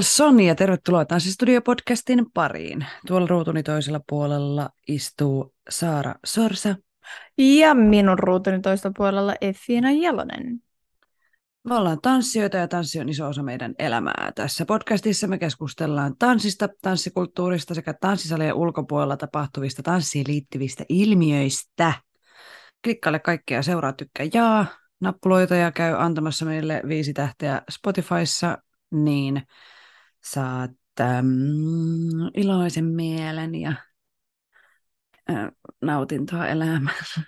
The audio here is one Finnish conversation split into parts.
Soni ja tervetuloa Tanssistudio-podcastin pariin. Tuolla ruutuni toisella puolella istuu Saara Sorsa. Ja minun ruutuni toisella puolella Effiina Jalonen. Me ollaan tanssijoita ja tanssi on iso osa meidän elämää. Tässä podcastissa me keskustellaan tanssista, tanssikulttuurista sekä tanssisalien ulkopuolella tapahtuvista tanssiin liittyvistä ilmiöistä. Klikkaile kaikkea seuraa, tykkää jaa nappuloita ja käy antamassa meille viisi tähteä Spotifyssa niin saat äm, iloisen mielen ja ä, nautintoa elämään.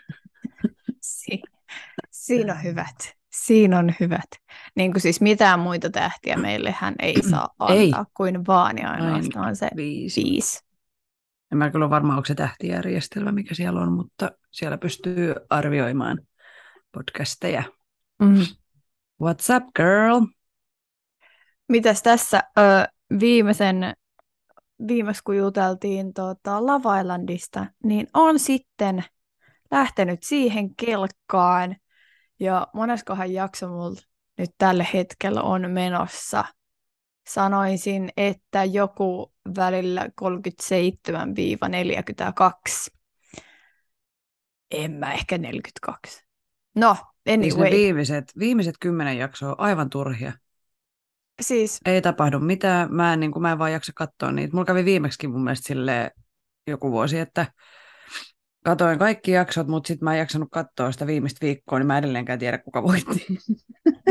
Si- siinä on hyvät. Siinä on hyvät. Niin kuin siis mitään muita tähtiä meille hän ei saa antaa Ei. kuin vaan ja ainoastaan se Viisi. viisi. En mä kyllä ole varma, onko se tähtijärjestelmä, mikä siellä on, mutta siellä pystyy arvioimaan podcasteja. Mm. What's up, girl? Mitäs tässä ö, viimeisen, viimeis kun juteltiin tota, Lava Islandista, niin on sitten lähtenyt siihen kelkkaan. Ja moneskohan jakso mulla nyt tällä hetkellä on menossa. Sanoisin, että joku välillä 37-42. En mä ehkä 42. No, ne anyway. viimeiset, viimeiset kymmenen jaksoa on aivan turhia. Siis Ei tapahdu mitään. Mä en, niin kuin, mä en vaan jaksa katsoa niitä. Mulla kävi viimeksi mun mielestä silleen joku vuosi, että katoin kaikki jaksot, mutta sitten mä en jaksanut katsoa sitä viimeistä viikkoa, niin mä edelleenkään tiedä, kuka voitti.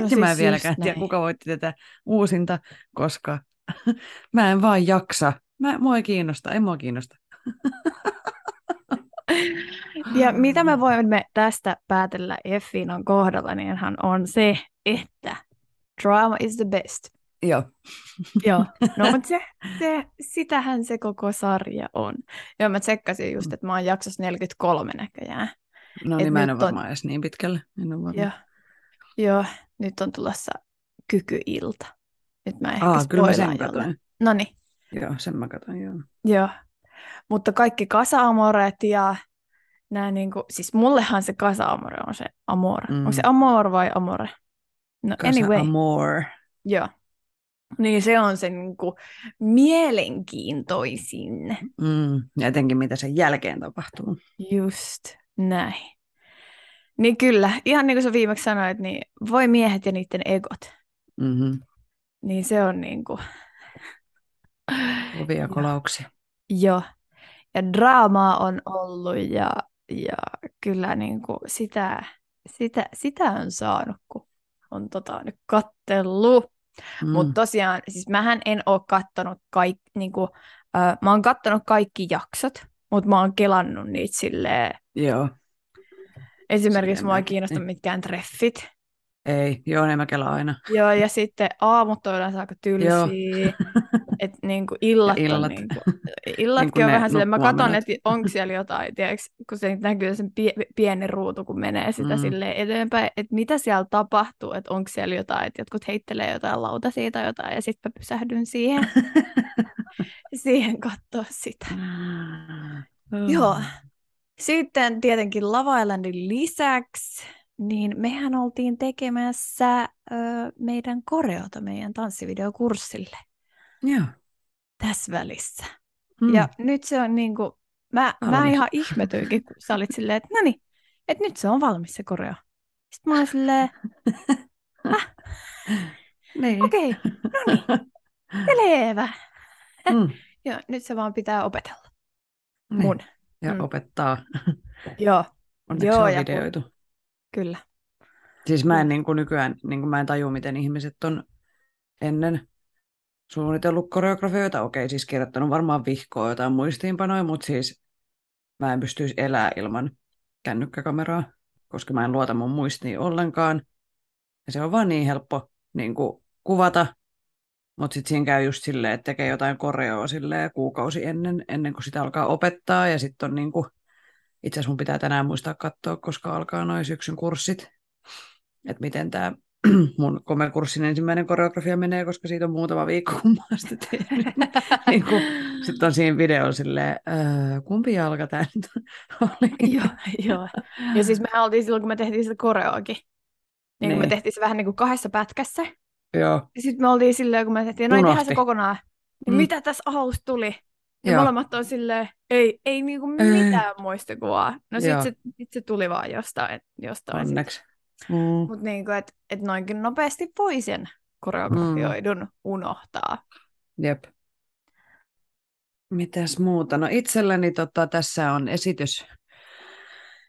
No ja mä en siis vieläkään tiedä, kuka voitti tätä uusinta, koska mä en vaan jaksa. Mä, mua ei kiinnosta, ei mua kiinnosta. Ja mitä me voimme tästä päätellä Effiinan kohdalla, niin hän on se, että drama is the best. Joo. Joo, no mutta se, se, sitähän se koko sarja on. Joo, mä tsekkasin just, että mä oon jaksossa 43 näköjään. No Et niin, mä en ole on- varmaan edes niin pitkälle. En ole varma. Joo, joo, nyt on tulossa kykyilta. Nyt mä ehkä Aa, kyllä mä sen katoin. No niin, Joo, sen mä katoin, joo. joo. Mutta kaikki kasa-amoret ja nämä niinku, siis mullehan se kasa-amore on se amor. Mm. Onko se amor vai amore? No Casa anyway. Amor. Joo. Niin se on se niinku mielenkiintoisin. Mm. Ja etenkin mitä sen jälkeen tapahtuu. Just näin. Niin kyllä, ihan niin kuin sä viimeksi sanoit, niin voi miehet ja niiden egot. Mm-hmm. Niin se on niinku, Kovia kolauksia. joo. Ja draamaa on ollut ja, ja kyllä niinku sitä, sitä, sitä on saanut, kun on tota nyt kattellut. Mm. Mutta tosiaan, siis mähän en ole kattonut kaikki, niinku, äh, mä oon kattonut kaikki jaksot, mutta mä oon kelannut niitä silleen, Joo, esimerkiksi mua ei kiinnosta mitkään treffit. ei. Joo, ne mä kelaan aina. Joo, ja sitten aamut on yleensä aika tylsiä, että niinku illat, Ja illat. on niinku, illatkin Niinku on vähän silleen, mä katson, että onko siellä jotain, tiedätkö, kun se näkyy sen pie, pieni ruutu, kun menee sitä Mm. mm. silleen eteenpäin, että mitä siellä tapahtuu, että onko siellä jotain, että jotkut heittelee jotain lautasia tai jotain, ja sitten mä pysähdyn siihen, siihen katsoa sitä. Joo. Sitten tietenkin Lava Islandin lisäksi, niin mehän oltiin tekemässä ö, meidän koreota meidän tanssivideokurssille Joo. tässä välissä. Mm. Ja nyt se on niinku, mä, mä Oli. ihan ihmetyinkin, kun sä olit silleen, että no niin, että nyt se on valmis se koreo. Sitten mä olin silleen, Niin. okei, okay, no niin, selvä. Mm. Joo, nyt se vaan pitää opetella. Niin. Mun. Ja Mm. opettaa. Joo, Onneksi Joo, se on ja kun- videoitu. kyllä. Siis mä en niin kuin nykyään, niin kuin mä en taju, miten ihmiset on ennen suunnitellut koreografioita. Okei, siis kirjoittanut varmaan vihkoa jotain muistiinpanoja, mutta siis mä en pystyisi elää ilman kännykkäkameraa, koska mä en luota mun muistiin ollenkaan. Ja se on vaan niin helppo niin kuin, kuvata, mutta sitten siinä käy just silleen, että tekee jotain koreoa silleen kuukausi ennen, ennen kuin sitä alkaa opettaa. Ja sitten on niin kuin, itse asiassa mun pitää tänään muistaa katsoa, koska alkaa noin syksyn kurssit, että miten tämä mun komekurssin ensimmäinen koreografia menee, koska siitä on muutama viikko, kun mä sitä tehnyt. niin sitten on siinä video silleen, öö, kumpi jalka tämä nyt oli? joo, joo. Ja siis mehän oltiin silloin, kun me tehtiin sitä koreoakin. Niin, niin. me tehtiin se vähän niin kuin kahdessa pätkässä. Joo. Ja sitten me oltiin silleen, kun me tehtiin, no tehdään se kokonaan. Niin mm. mitä tässä alussa tuli? Ja Joo. molemmat on silleen, ei, ei niinku mitään muistikuvaa. No sit se, sit se tuli vaan jostain. jostain Onneksi. Mm. Mutta niinku, että et noinkin nopeasti voi sen koreografioidun mm. unohtaa. Jep. Mitäs muuta? No itselläni tota, tässä on esitys,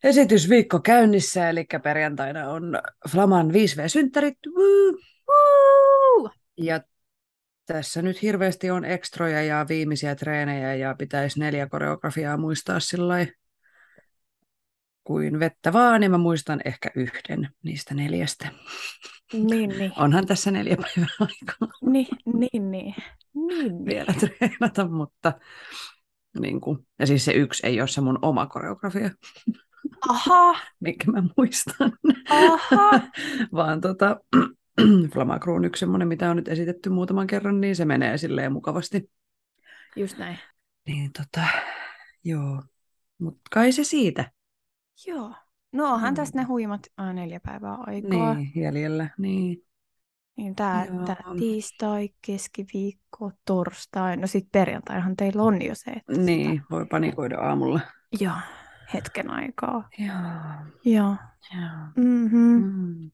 esitysviikko käynnissä, eli perjantaina on Flaman 5V-synttärit. Ja tässä nyt hirveästi on ekstroja ja viimeisiä treenejä ja pitäisi neljä koreografiaa muistaa sillä kuin vettä vaan, niin mä muistan ehkä yhden niistä neljästä. Niin, niin. Onhan tässä neljä päivää aikaa. Niin, niin, niin. niin, Vielä treenata, mutta niin kuin, ja siis se yksi ei ole se mun oma koreografia. Aha. Mikä mä muistan. Aha. Vaan tota, Flamacruun yksi semmoinen, mitä on nyt esitetty muutaman kerran, niin se menee silleen mukavasti. Just näin. Niin tota, joo. Mutta kai se siitä. Joo. No onhan mm. tässä ne huimat a, neljä päivää aikaa. Niin, jäljellä, niin. Niin tää, tää tiistai, keskiviikko, torstai, no sit perjantainahan teillä on jo se. Että niin, sitä... voi panikoida aamulla. Joo, hetken aikaa. Joo. Joo. Joo. Mm-hmm. Mm.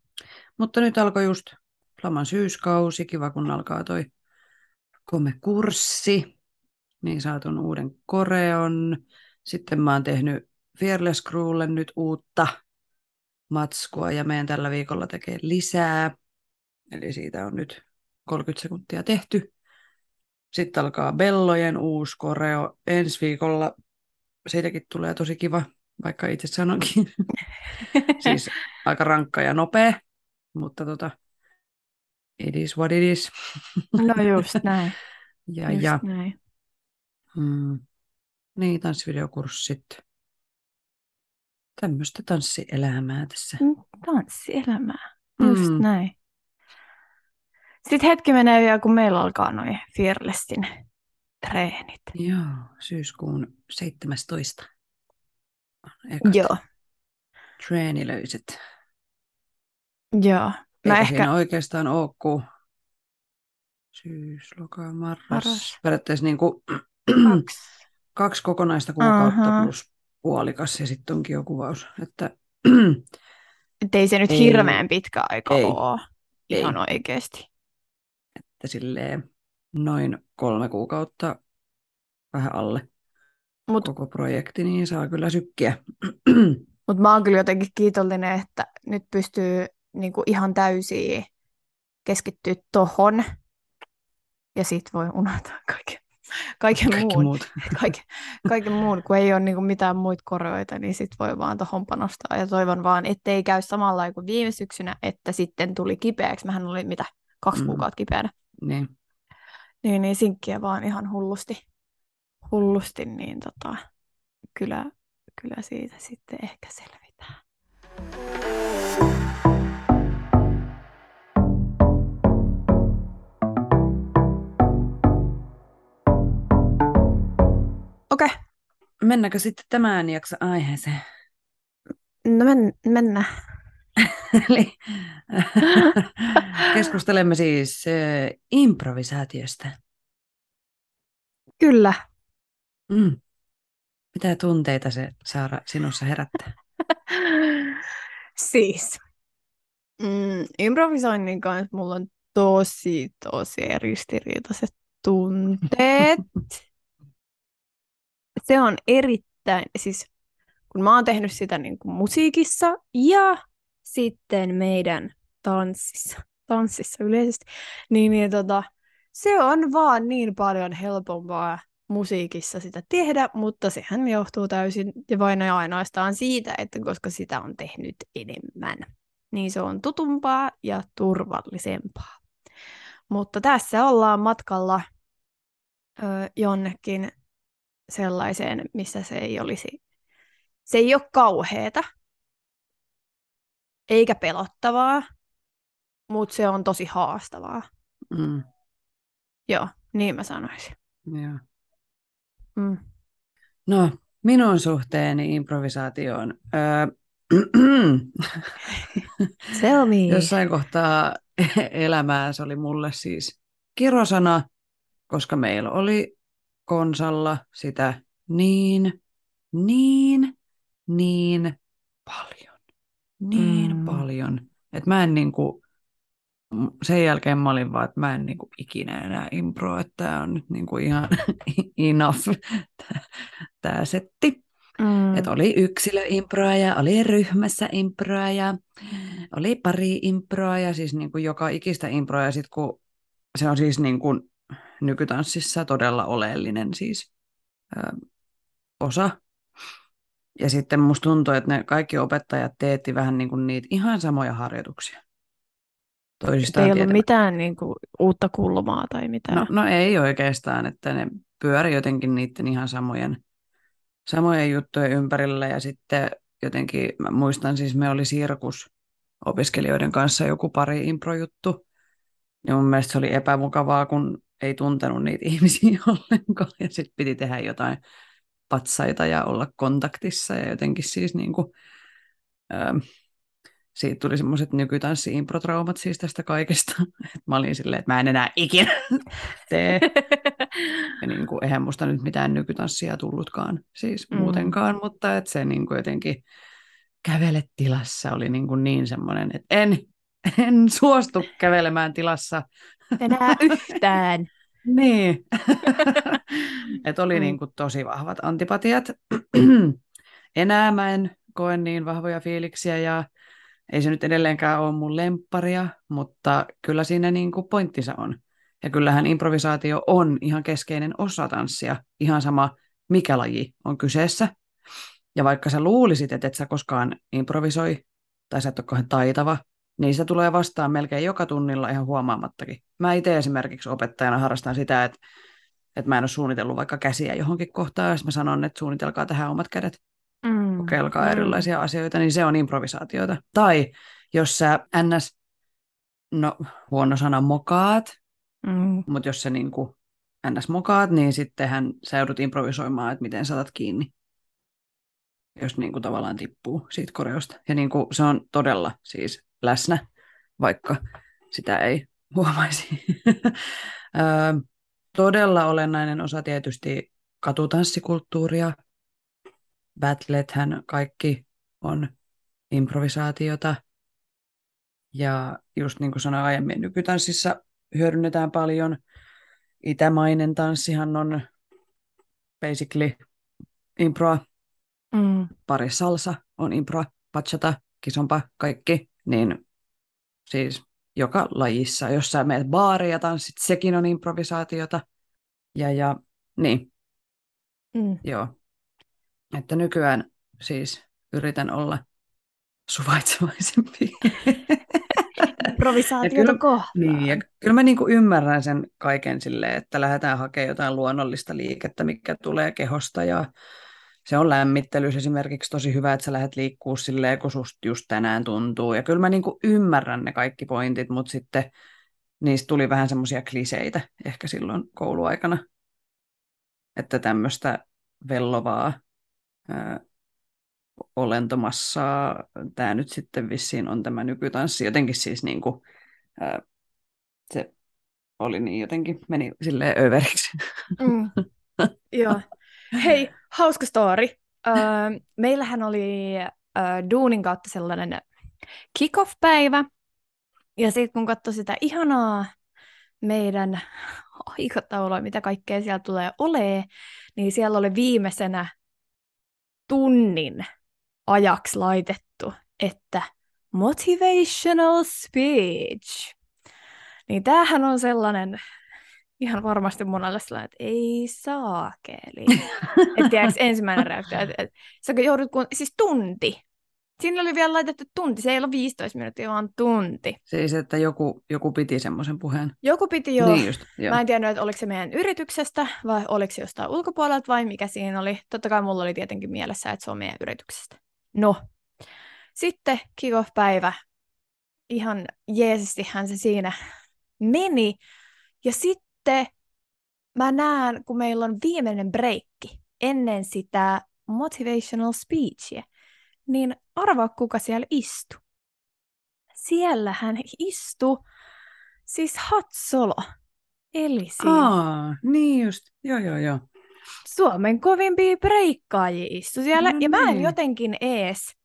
Mutta nyt alkoi just Flaman syyskausi, kiva kun alkaa toi kurssi niin saatun uuden koreon. Sitten mä oon tehnyt Fearless Crewlle nyt uutta matskua ja meidän tällä viikolla tekee lisää. Eli siitä on nyt 30 sekuntia tehty. Sitten alkaa Bellojen uusi koreo ensi viikolla. Siitäkin tulee tosi kiva, vaikka itse sanonkin. siis aika rankka ja nopea, mutta tota, it is what it is. no just näin. ja, just ja. näin. Mm, niin, tanssivideokurssit tämmöistä tanssielämää tässä. Mm, tanssielämää, just mm. näin. Sitten hetki menee vielä, kun meillä alkaa noin Fearlessin treenit. Joo, syyskuun 17. Ekat Joo. Treenilöiset. Joo. Mä ehkä... siinä oikeastaan ole kuin syys, loka, marras. marras. Periaatteessa niin kuin kaksi. kaksi kokonaista kuukautta uh-huh. plus puolikas ja sitten onkin jo kuvaus. Että, Et ei se nyt ei, hirveän pitkä aika ei, ole ihan ei. oikeasti. Että silleen noin kolme kuukautta vähän alle Mut, koko projekti, niin saa kyllä sykkiä. Mutta mä oon kyllä jotenkin kiitollinen, että nyt pystyy niinku ihan täysin keskittyä tohon. Ja sit voi unohtaa kaiken kaiken Kaikki muun. Muut. Kaiken, kaiken muun, kun ei ole niin kuin mitään muita koreoita, niin sitten voi vaan tuohon panostaa. Ja toivon vaan, ettei käy samalla kuin viime syksynä, että sitten tuli kipeäksi. Mähän oli mitä, kaksi mm. kuukautta kipeänä. Niin. Niin, niin sinkkiä vaan ihan hullusti. Hullusti, niin tota, kyllä, kyllä siitä sitten ehkä selvitään. Okei. Okay. Mennäänkö sitten tämän jakson aiheeseen? No men, mennään. Eli keskustelemme siis äh, improvisaatiosta. Kyllä. Mm. Mitä tunteita se Saara sinussa herättää? siis, mm, improvisoinnin kanssa mulla on tosi, tosi ristiriitaiset tunteet. Se on erittäin, siis kun mä oon tehnyt sitä niin kuin musiikissa ja sitten meidän tanssissa, tanssissa yleisesti, niin, niin tota, se on vaan niin paljon helpompaa musiikissa sitä tehdä, mutta sehän johtuu täysin ja vain ja ainoastaan siitä, että koska sitä on tehnyt enemmän. niin se on tutumpaa ja turvallisempaa. Mutta tässä ollaan matkalla ö, jonnekin sellaiseen, missä se ei olisi, se ei ole kauheeta, eikä pelottavaa, mutta se on tosi haastavaa. Mm. Joo, niin mä sanoisin. Joo. Mm. No, minun suhteeni improvisaatioon. Öö, Tell me. Jossain kohtaa elämää se oli mulle siis kirosana, koska meillä oli konsalla sitä niin, niin, niin paljon. Niin Mm. paljon. Että mä en niinku, sen jälkeen mä olin vaan, että mä en niinku ikinä enää impro, että tää on nyt niinku ihan enough tämä setti. Mm. Et oli yksilöimproa ja oli ryhmässä improa ja oli pari improa ja siis niin kuin joka ikistä improa. Ja sitten kun se on siis niin kuin nykytanssissa todella oleellinen siis ö, osa. Ja sitten musta tuntuu, että ne kaikki opettajat teetti vähän niin kuin niitä ihan samoja harjoituksia. Toisistaan ei ollut tietämättä. mitään niin kuin, uutta kulmaa tai mitään. No, no ei oikeastaan, että ne pyöri jotenkin niiden ihan samojen, samojen juttujen ympärillä ja sitten jotenkin, mä muistan siis, me oli sirkus opiskelijoiden kanssa joku pari improjuttu, ja mun mielestä se oli epämukavaa, kun ei tuntenut niitä ihmisiä ollenkaan ja sitten piti tehdä jotain patsaita ja olla kontaktissa ja jotenkin siis niin kuin, ähm, siitä tuli semmoiset nykytanssi-improtraumat siis tästä kaikesta. Et mä olin silleen, että mä en enää ikinä tee. Ja niin kuin, eihän musta nyt mitään nykytanssia tullutkaan siis Mm. muutenkaan, mutta että se niin kuin jotenkin kävele tilassa oli niin, kuin niin semmoinen, että en, en suostu kävelemään tilassa. Enää yhtään. Niin. että oli Mm. niin kuin tosi vahvat antipatiat. Enää mä en koe niin vahvoja fiiliksiä ja ei se nyt edelleenkään ole mun lempparia, mutta kyllä siinä niin kuin pointtinsa on. Ja kyllähän improvisaatio on ihan keskeinen osa tanssia, ihan sama mikä laji on kyseessä. Ja vaikka sä luulisit, että et sä koskaan improvisoi tai sä et ole kauhean taitava, niin se tulee vastaan melkein joka tunnilla ihan huomaamattakin. Mä itse esimerkiksi opettajana harrastan sitä, että, että mä en ole suunnitellut vaikka käsiä johonkin kohtaan, jos mä sanon, että suunnitelkaa tähän omat kädet Mm. kokeilkaa Mm. erilaisia asioita, niin se on improvisaatiota. Tai jos sä ns, no huono sana mokaat, Mm. mutta jos sä niin kuin ns mokaat, niin sittenhän sä joudut improvisoimaan, että miten saatat kiinni, jos niin kuin tavallaan tippuu siitä koreosta. Ja niin kuin se on todella siis läsnä, vaikka sitä ei huomaisi. Todella olennainen osa tietysti katutanssikulttuuria. Battlethän kaikki on improvisaatiota. Ja just niin kuin sanoin aiemmin, nykytanssissa hyödynnetään paljon. Itämainen tanssihan on basically improa. Mm. Pari salsa on improa, bachata, kisompa, kaikki. Niin siis joka lajissa. Jos sä meet ja tanssit, sekin on improvisaatiota. Ja, ja niin, Mm. joo. Että nykyään siis yritän olla suvaitsevaisempi. Improvisaatiota kyllä- kohtaan. Niin, ja kyllä mä niinku ymmärrän sen kaiken silleen, että lähdetään hakemaan jotain luonnollista liikettä, mikä tulee kehosta ja se on lämmittelys esimerkiksi tosi hyvä, että sä lähdet liikkuu silleen, kun susta just tänään tuntuu. Ja kyllä mä niinku ymmärrän ne kaikki pointit, mutta sitten niistä tuli vähän semmoisia kliseitä ehkä silloin kouluaikana, että tämmöistä vellovaa ää, olentomassaa, tämä nyt sitten vissiin on tämä nykytanssi, jotenkin siis niin kuin, se oli niin jotenkin, meni silleen överiksi. Mm. Joo. Hei, hauska story. Öö, meillähän oli öö, Duunin kautta sellainen kick-off-päivä. Ja sitten kun katsoi sitä ihanaa meidän aikataulua, mitä kaikkea siellä tulee olee, niin siellä oli viimeisenä tunnin ajaksi laitettu, että motivational speech. Niin tämähän on sellainen, ihan varmasti monelle sellainen, että ei saakeli. että tiedätkö, ensimmäinen reaktio, että, että sä joudut kun, siis tunti Siinä oli vielä laitettu tunti, se ei ollut 15 minuuttia, vaan tunti. Siis, että joku, joku piti semmoisen puheen. Joku piti jo. Niin just, joo. Mä en tiennyt, että oliko se meidän yrityksestä vai oliko se jostain ulkopuolelta vai mikä siinä oli. Totta kai mulla oli tietenkin mielessä, että se on meidän yrityksestä. No, sitten kick-off-päivä. Ihan jeesistihän se siinä meni. Ja sitten mä näen, kun meillä on viimeinen breikki ennen sitä motivational speechia, niin arvaa, kuka siellä istui. Siellä hän istui, siis Hatsolo. Eli siis Aa, niin just. Joo, joo, joo. Suomen kovimpia breikkaajia istui siellä. No ja mä en niin. jotenkin ees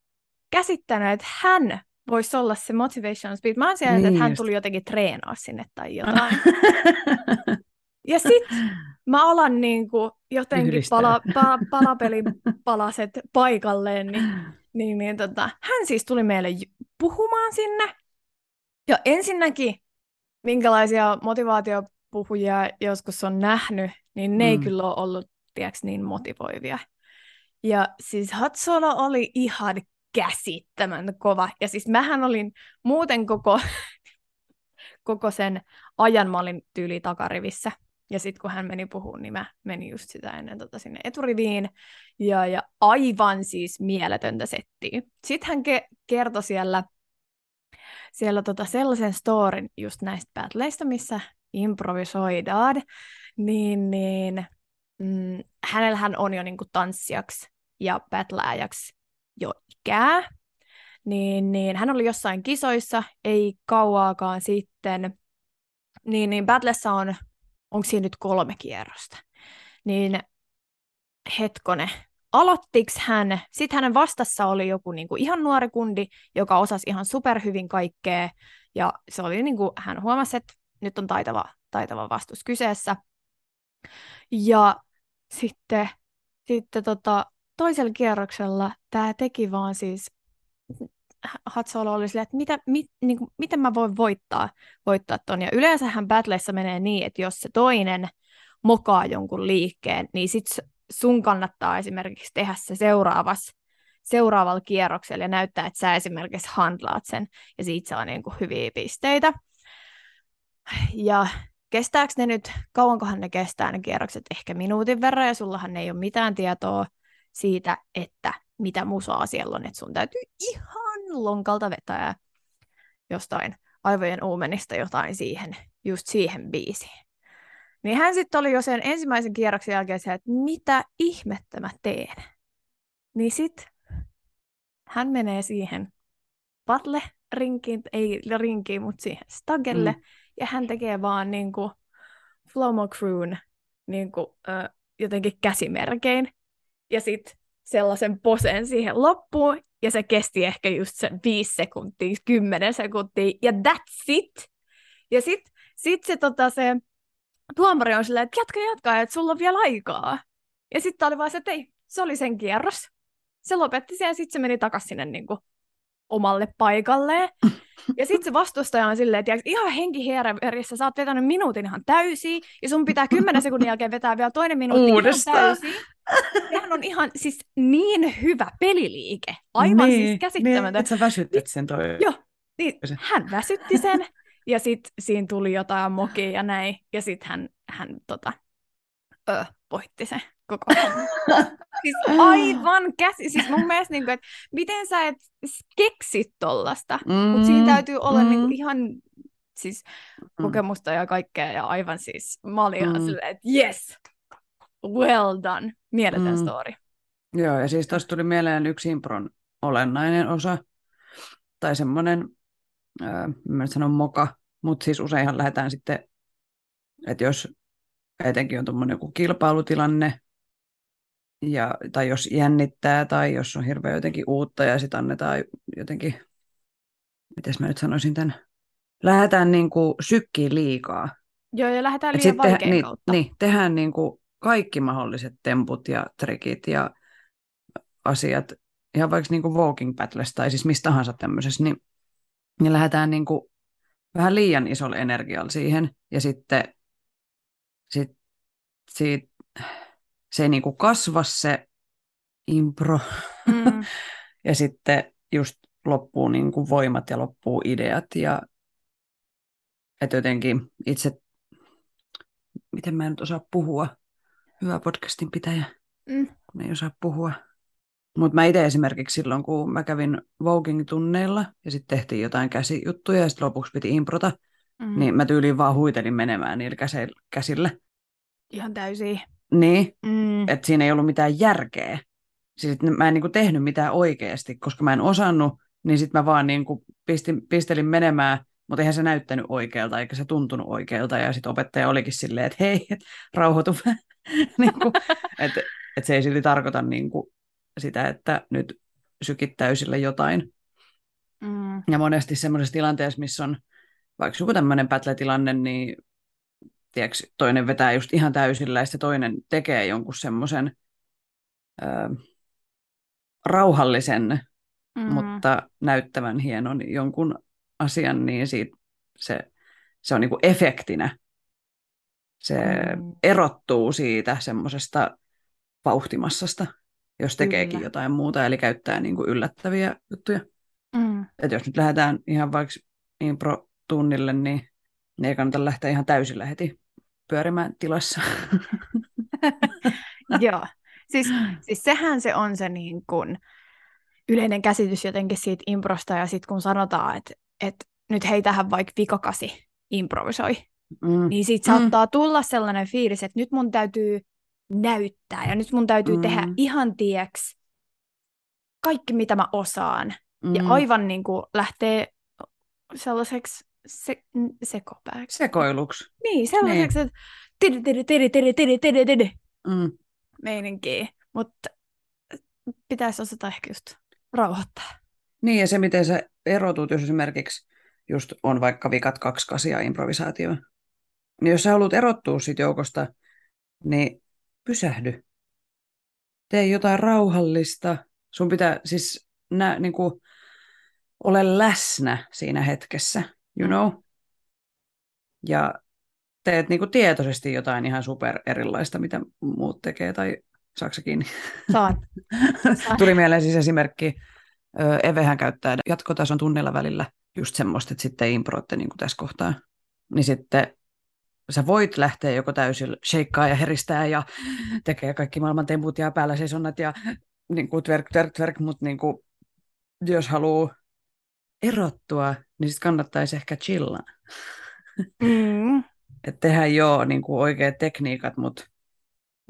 käsittänyt, että hän voisi olla se motivation speech. Mä oon siellä, että Niin hän just. tuli jotenkin treenaa sinne tai jotain. Ja sit mä alan niinku jotenkin Yhdistää. pala, pa, palapelin palaset paikalleen, niin, niin, niin tota, hän siis tuli meille puhumaan sinne. Ja ensinnäkin, minkälaisia motivaatiopuhujia joskus on nähnyt, niin ne mm. ei kyllä ole ollut tiiäks, niin motivoivia. Ja siis Hatsolo oli ihan käsittämän kova. Ja siis mähän olin muuten koko, koko sen ajan, mä olin tyyli takarivissä. Ja sitten kun hän meni puhumaan, niin mä menin just sitä ennen tota sinne eturiviin. Ja, ja aivan siis mieletöntä settiä. Sitten hän ke- kertoi siellä, siellä tota sellaisen storin just näistä battleista, missä improvisoidaan. Niin, niin mm, hänellähän on jo niinku tanssijaksi ja battleajaksi jo ikää. Niin, niin hän oli jossain kisoissa, ei kauaakaan sitten. Niin, niin Battlessa on, onko siinä nyt kolme kierrosta? Niin hetkone, aloittiks hän, sitten hänen vastassa oli joku niinku ihan nuori kundi, joka osasi ihan superhyvin kaikkea, ja se oli niinku, hän huomasi, että nyt on taitava, taitava vastus kyseessä. Ja sitten, sitten tota, toisella kierroksella tämä teki vaan siis, Hatsolo oli silleen, että mitä, mit, niin kuin, miten mä voin voittaa, voittaa ton. Ja yleensähän battleissa menee niin, että jos se toinen mokaa jonkun liikkeen, niin sit sun kannattaa esimerkiksi tehdä se seuraavas, seuraavalla kierroksella ja näyttää, että sä esimerkiksi handlaat sen ja siitä saa niin kuin hyviä pisteitä. Ja kestääkö ne nyt, kauankohan ne kestää ne kierrokset? Ehkä minuutin verran ja sullahan ei ole mitään tietoa siitä, että mitä musaa siellä on, että sun täytyy ihan lonkalta vetää jostain aivojen uumenista jotain siihen, just siihen biisiin. Niin hän sitten oli jo sen ensimmäisen kierroksen jälkeen se, että mitä ihmettä mä teen. Niin sitten hän menee siihen patle rinkiin, ei rinkiin, mutta siihen stagelle, mm. ja hän tekee vaan niinku Flomo Crewn niinku, ö, jotenkin käsimerkein, ja sitten sellaisen posen siihen loppuun, ja se kesti ehkä just sen 5 sekuntia, 10 sekuntia, ja that's it. Ja sitten sit se, tota, se tuomari on silleen, että jatka, jatka, että sulla on vielä aikaa. Ja sitten oli vaan se, että ei, se oli sen kierros. Se lopetti sen ja sitten se meni takaisin sinne niin kuin, omalle paikalleen. Ja sitten se vastustaja on silleen, että ihan henki verissä, sä oot vetänyt minuutin ihan täysin, ja sun pitää kymmenen sekunnin jälkeen vetää vielä toinen minuutti Uudestaan. ihan täysin. Sehän on ihan siis niin hyvä peliliike. Aivan niin, siis käsittämätön. Niin, että sä väsytät sen toi. Joo, niin hän väsytti sen, ja sitten siinä tuli jotain mokia ja näin, ja sitten hän, hän tota, ö, voitti sen koko Siis aivan käsi, siis mun mielestä, niin kuin, että miten sä et keksit tollasta, mm, mutta siinä täytyy olla mm. niin kuin, ihan siis kokemusta ja kaikkea, ja aivan siis, mä olin ihan Mm. silleen, että yes, well done, mieletön Mm. story. Joo, ja siis tuossa tuli mieleen yksi impron olennainen osa, tai semmoinen, äh, mä sanon moka, mutta siis useinhan lähdetään sitten, että jos etenkin on tuommoinen joku kilpailutilanne, ja, tai jos jännittää, tai jos on hirveän jotenkin uutta, ja sitten annetaan jotenkin, miten mä nyt sanoisin tämän, lähdetään niin kuin sykkiin liikaa. Joo, ja lähdetään Et liian sit tehdä- vaikean niin, kautta. Niin, tehdään niin kuin kaikki mahdolliset temput ja trikit ja asiat, ihan vaikka niin kuin walking battlesta tai siis mistä tahansa tämmöisessä, niin, niin lähdetään niin kuin vähän liian isolla energialla siihen, ja sitten sit, siitä, se ei niin kuin kasva se impro, Mm. ja sitten just loppuu niin kuin voimat ja loppuu ideat ja että jotenkin itse, miten mä en nyt osaa puhua, hyvä podcastin pitäjä, Mm. kun ei osaa puhua. Mutta mä itse esimerkiksi silloin, kun mä kävin Voguing-tunneilla ja sitten tehtiin jotain käsijuttuja ja sitten lopuksi piti improta, Mm. niin mä tyyliin vaan huitelin menemään niillä käsillä. Ihan täysin. Niin, Mm. että siinä ei ollut mitään järkeä. Siis että mä en niinku tehnyt mitään oikeasti, koska mä en osannut, niin sitten mä vaan niinku pistin, pistelin menemään, mutta eihän se näyttänyt oikealta, eikä se tuntunut oikealta. Ja sitten opettaja olikin silleen, että hei, et, rauhoitu. niinku, että et se ei silti tarkoita niinku sitä, että nyt sykit täysillä jotain. Mm. Ja monesti semmoisessa tilanteessa, missä on vaikka joku tämmöinen pätlätilanne, niin tiedätkö, toinen vetää just ihan täysillä ja sitten toinen tekee jonkun semmoisen rauhallisen, Mm. mm. mutta näyttävän hienon jonkun asian, niin siitä se, se on niinku efektinä. Se Mm. mm. erottuu siitä semmoisesta vauhtimassasta, jos tekeekin Kyllä. jotain muuta, eli käyttää niinku yllättäviä juttuja. Mm. että jos nyt lähdetään ihan vaikka impro-tunnille, niin, niin ei kannata lähteä ihan täysillä heti pyörimään tilassa. Joo. Siis, siis sehän se on se niin kuin yleinen käsitys jotenkin siitä improsta, ja sitten kun sanotaan, että, että nyt hei tähän vaikka vikakasi improvisoi, Mm. niin siitä Mm. saattaa tulla sellainen fiilis, että nyt mun täytyy näyttää, ja nyt mun täytyy Mm. tehdä ihan tieks kaikki, mitä mä osaan. Ja Mm. aivan niin kuin lähtee sellaiseksi se, sekopääksi. Sekoiluksi. Niin, sellaiseksi, että tidi, tidi, tidi, tidi, tidi, tidi, tidi, Mm. meininkiä. Mutta pitäisi osata ehkä just rauhoittaa. Niin, ja se, miten sä erotut, jos esimerkiksi just on vaikka vikat kaksi kasia improvisaatio, niin jos sä haluat erottua siitä joukosta, niin pysähdy. Tee jotain rauhallista. Sun pitää siis nä, niin kuin, ole läsnä siinä hetkessä, you know? Ja teet niin kuin tietoisesti jotain ihan super erilaista, mitä muut tekee, tai saaksa kiinni? Saan. Saan. Tuli mieleen siis esimerkki, Evehän käyttää jatkotason tunnilla välillä just semmoista, että sitten improitte niin kuin tässä kohtaa. Niin sitten sä voit lähteä joko täysin sheikkaa ja heristää ja tekee kaikki maailman temput ja päällä seisonnat ja niin kuin twerk, twerk, twerk, mutta niin kuin, jos haluaa erottua, niin sitten kannattaisi ehkä chillaa. Mm. Että tehdään joo niin kuin oikeat tekniikat, mutta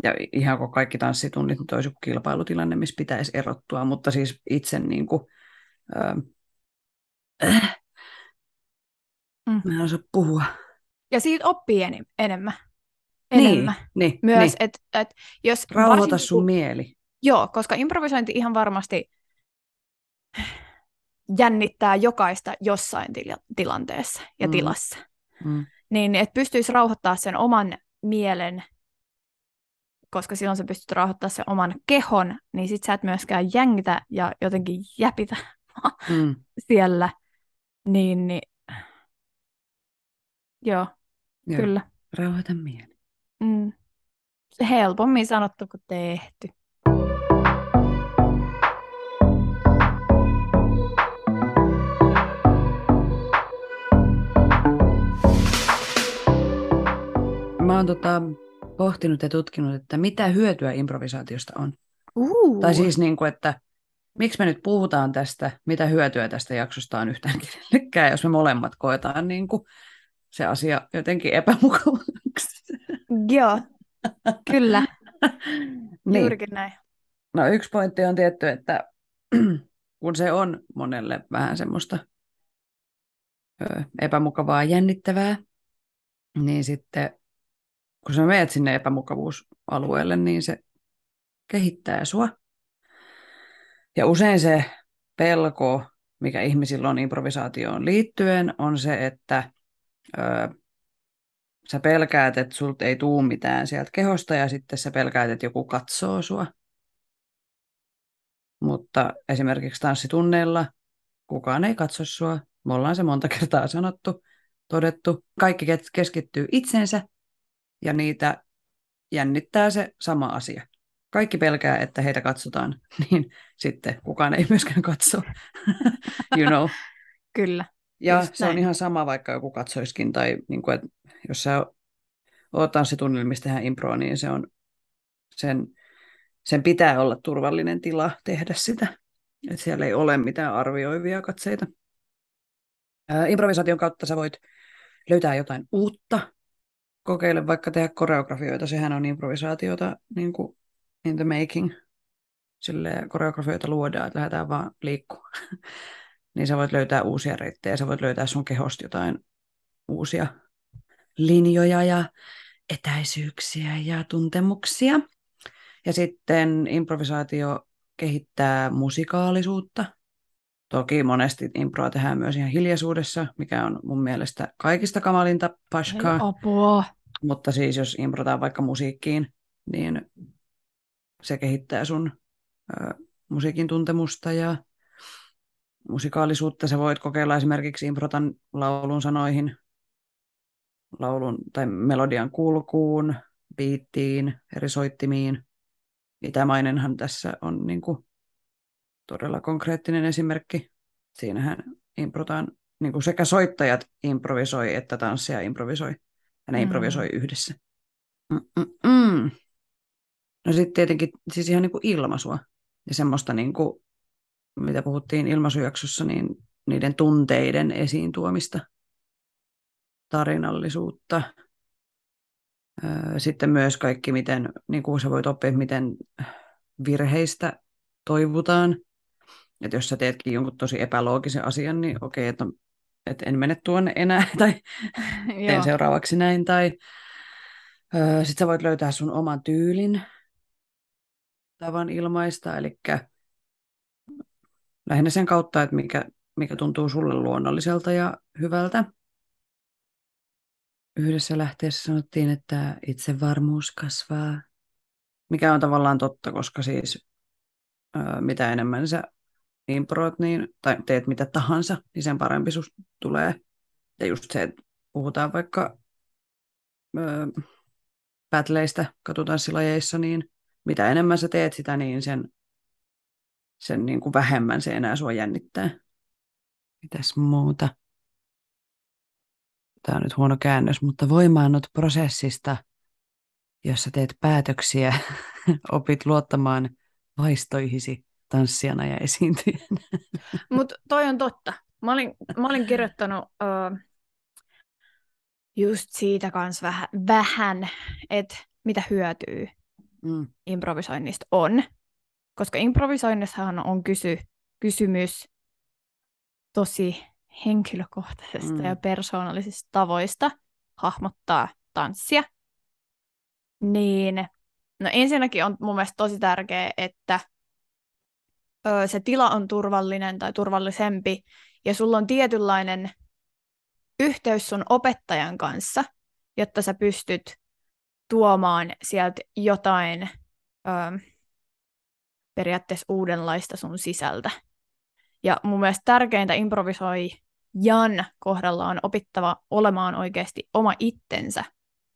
ja ihan kuin kaikki tanssitunnit nyt olisi joku kilpailutilanne, missä pitäisi erottua, mutta siis itse niin kuin, äh, Mm. mä en osaa puhua. Ja siitä oppii enem- enemmän. Enemmän. Niin, niin, Myös, niin. että et, jos... Rauhoita sun kun- mieli. Joo, koska improvisointi ihan varmasti jännittää jokaista jossain tila- tilanteessa ja Mm. tilassa. Mm. Niin, että pystyisi rauhoittaa sen oman mielen, koska silloin sä pystyt rauhoittamaan sen oman kehon, niin sit sä et myöskään jängitä ja jotenkin jäpitä Mm. siellä. Niin, niin joo, Joo. kyllä. Rauhoita mieli. Mm. Helpommin sanottu kuin tehty. Oon tota, pohtinut ja tutkinut, että mitä hyötyä improvisaatiosta on. Uh. Tai siis, niin kuin, että miksi me nyt puhutaan tästä, mitä hyötyä tästä jaksosta on yhtään kenellekään, jos me molemmat koetaan niin kuin, se asia jotenkin epämukavaksi. Joo, kyllä, niin. juurikin näin. No yksi pointti on tietty, että kun se on monelle vähän semmoista ö, epämukavaa, jännittävää, niin sitten kun sä menet sinne epämukavuusalueelle, niin se kehittää sua. Ja usein se pelko, mikä ihmisillä on improvisaatioon liittyen, on se, että ö, sä pelkäät, että sulta ei tuu mitään sieltä kehosta ja sitten sä pelkäät, että joku katsoo sua. Mutta esimerkiksi tanssitunneilla kukaan ei katso sua. Me ollaan se monta kertaa sanottu, todettu. Kaikki keskittyy itsensä ja niitä jännittää se sama asia. kaikki pelkää, että heitä katsotaan, niin sitten kukaan ei myöskään katso. you know. Kyllä. Ja se näin. on ihan sama, vaikka joku katsoiskin, tai niin kuin, että jos sä oot tanssitunnilla, tehdään improa, niin se on, sen, sen pitää olla turvallinen tila tehdä sitä. Että siellä ei ole mitään arvioivia katseita. Ää, improvisaation kautta sä voit löytää jotain uutta, kokeile vaikka tehdä koreografioita, sehän on improvisaatiota niin kuin in the making. Sille koreografioita luodaan, että lähdetään vaan liikkumaan. niin sä voit löytää uusia reittejä, sä voit löytää sun kehosta jotain uusia linjoja ja etäisyyksiä ja tuntemuksia. Ja sitten improvisaatio kehittää musikaalisuutta. Toki monesti improa tehdään myös ihan hiljaisuudessa, mikä on mun mielestä kaikista kamalinta paskaa. apua. Mutta siis jos improtaan vaikka musiikkiin, niin se kehittää sun ö, musiikin tuntemusta ja musikaalisuutta. Sä voit kokeilla esimerkiksi improtan laulun sanoihin, laulun tai melodian kulkuun, biittiin, eri soittimiin. Itämainenhan tässä on niin kuin todella konkreettinen esimerkki. Siinähän improtaan, niin kuin sekä soittajat improvisoi että tanssia improvisoi. Ja ne mm. improvisoi yhdessä. Mm-mm-mm. No sitten tietenkin siis ihan niin kuin ilmaisua ja semmoista, niin kuin, mitä puhuttiin ilmaisujaksossa, niin niiden tunteiden esiin tuomista, tarinallisuutta. Sitten myös kaikki, miten niin kuin sä voit oppia, miten virheistä toivutaan. Että jos sä teetkin jonkun tosi epäloogisen asian, niin okei, että, no, että en mene tuonne enää, tai teen seuraavaksi näin, tai sitten sä voit löytää sun oman tyylin, tavan ilmaista, eli lähinnä sen kautta, että mikä, mikä tuntuu sulle luonnolliselta ja hyvältä. Yhdessä lähteessä sanottiin, että itsevarmuus kasvaa, mikä on tavallaan totta, koska siis mitä enemmän sä improot niin, tai teet mitä tahansa, niin sen parempi sus tulee. Ja just se, että puhutaan vaikka pätleistä katutanssilajeissa, niin mitä enemmän sä teet sitä, niin sen, sen niin kuin vähemmän se enää sua jännittää. Mitäs muuta? Tämä on nyt huono käännös, mutta voimaannut prosessista, jossa teet päätöksiä, opit luottamaan vaistoihisi tanssijana ja esiintyjänä. Mutta toi on totta. Mä olin, mä olin kirjoittanut uh, just siitä kanssa vähän, vähän että mitä hyötyy mm. improvisoinnista on. Koska improvisoinnissahan on kysy, kysymys tosi henkilökohtaisesta mm. ja persoonallisista tavoista hahmottaa tanssia. Niin, no ensinnäkin on mun mielestä tosi tärkeää, että ö, se tila on turvallinen tai turvallisempi, ja sulla on tietynlainen yhteys sun opettajan kanssa, jotta sä pystyt tuomaan sieltä jotain ö, periaatteessa uudenlaista sun sisältä. Ja mun mielestä tärkeintä improvisoi Jan kohdalla on opittava olemaan oikeasti oma itsensä,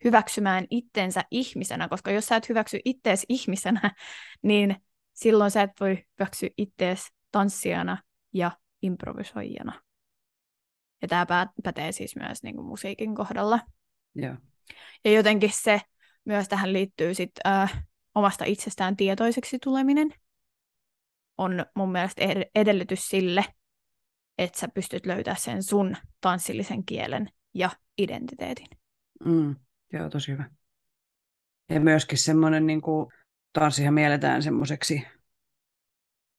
hyväksymään itsensä ihmisenä, koska jos sä et hyväksy ittees ihmisenä, niin silloin sä et voi hyväksyä ittees tanssijana ja improvisoijana. Ja tämä pätee siis myös niin kuin musiikin kohdalla. Yeah. Ja jotenkin se myös tähän liittyy sit, äh, omasta itsestään tietoiseksi tuleminen. On mun mielestä edellytys sille, että sä pystyt löytää sen sun tanssillisen kielen ja identiteetin. Mm, joo, tosi hyvä. Ja myöskin semmoinen, niin kuin, tanssihan mielletään semmoiseksi,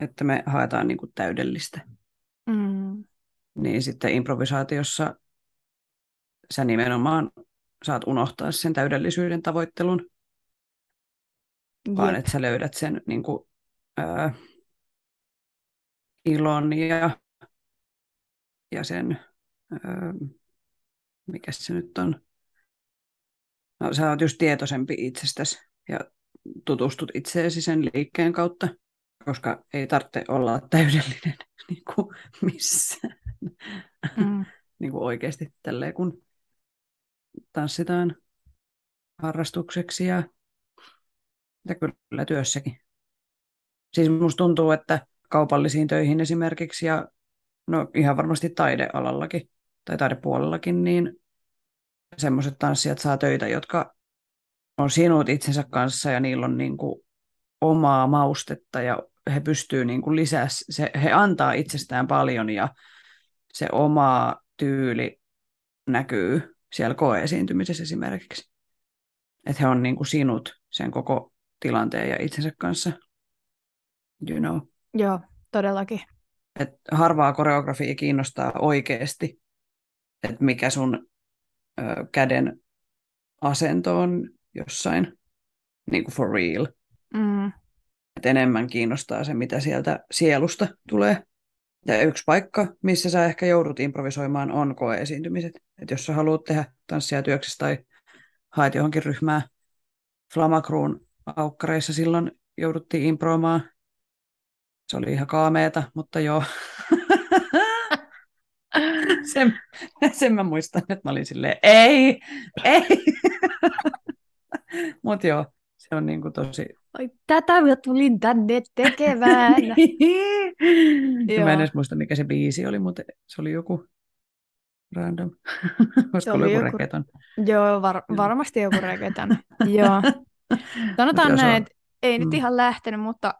että me haetaan niin kuin, täydellistä. Mm. Niin sitten improvisaatiossa sä nimenomaan saat unohtaa sen täydellisyyden tavoittelun, Jep. vaan että sä löydät sen niin kuin, ää, ilon ja, ja sen, ää, mikä se nyt on, no sä oot just tietoisempi itsestäsi ja tutustut itseesi sen liikkeen kautta, koska ei tarvitse olla täydellinen niin kuin missään. Mm. niin kuin oikeasti tälleen, kun tanssitaan harrastukseksi ja Ja kyllä työssäkin. Siis musta tuntuu, että kaupallisiin töihin esimerkiksi ja no ihan varmasti taidealallakin tai taidepuolellakin, niin semmoiset tanssijat saa töitä, jotka on sinut itsensä kanssa ja niillä on niin kuin omaa maustetta ja he pystyy niin kuin lisää, se, he antaa itsestään paljon ja se oma tyyli näkyy siellä koeesiintymisessä esimerkiksi. Että he on niin kuin sinut sen koko tilanteen ja itsensä kanssa. You know. Joo, todellakin. Et harvaa koreografia kiinnostaa oikeasti, että mikä sun ö, käden asento on jossain niin kuin for real. Mm. Et enemmän kiinnostaa se, mitä sieltä sielusta tulee. Ja yksi paikka, missä sä ehkä joudut improvisoimaan, on koeesiintymiset. Et jos sä haluat tehdä tanssia työksessä tai haet johonkin ryhmään, Flamakruun aukkareissa silloin jouduttiin improimaan. Se oli ihan kaameeta, mutta joo. sen, sen mä muistan, että mä olin silleen, ei, ei. mutta joo, se on niinku tosi... Ai, tätä mä tulin tänne tekemään. Ja mä en edes muista, mikä se biisi oli, mutta se oli joku random. Olisiko ollut joku, joku reggaeton? Joo, var, varmasti joku reggaeton. joo. Sanotaan näin, että ei mm. nyt ihan lähtenyt, mutta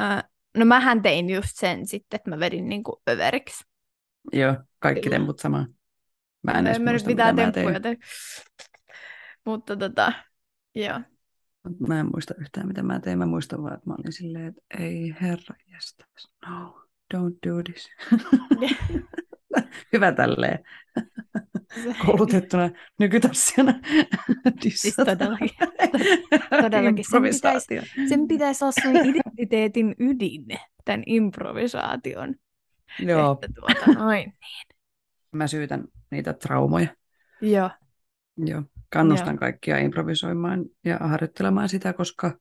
äh, no mähän tein just sen sitten, että mä vedin niinku överiksi. Joo, kaikki temput samaan. Mä en edes en muista, mitä temppuja tein. Mutta tota, joo. Mä en muista yhtään, mitä mä tein. Mä muistan vaan, että mä olin silleen, että ei herra jästäs. No, don't do this. Hyvä tälleen. Koulutettuna nykytassijana. Siis todellakin. todellakin. Sen pitäisi, sen pitäisi olla sun identiteetin ydin, tämän improvisaation. Joo. Että tuota, noin niin. Mä syytän niitä traumoja. Joo. Joo. Kannustan Joo. kaikkia improvisoimaan ja harjoittelemaan sitä, koska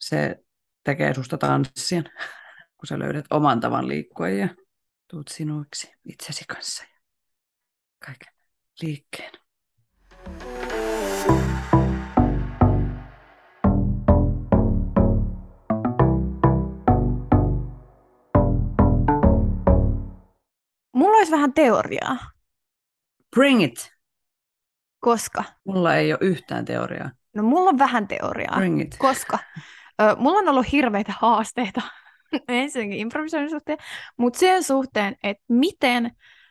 se tekee susta tanssien, kun sä löydät oman tavan liikkua ja tuut sinuiksi itsesi kanssa ja kaiken liikkeen. Mulla olisi vähän teoriaa. Bring it! Koska? Mulla ei ole yhtään teoriaa. No mulla on vähän teoriaa. Bring it. Koska ö, mulla on ollut hirveitä haasteita ensinnäkin improvisoinnin suhteen, mutta sen suhteen, että miten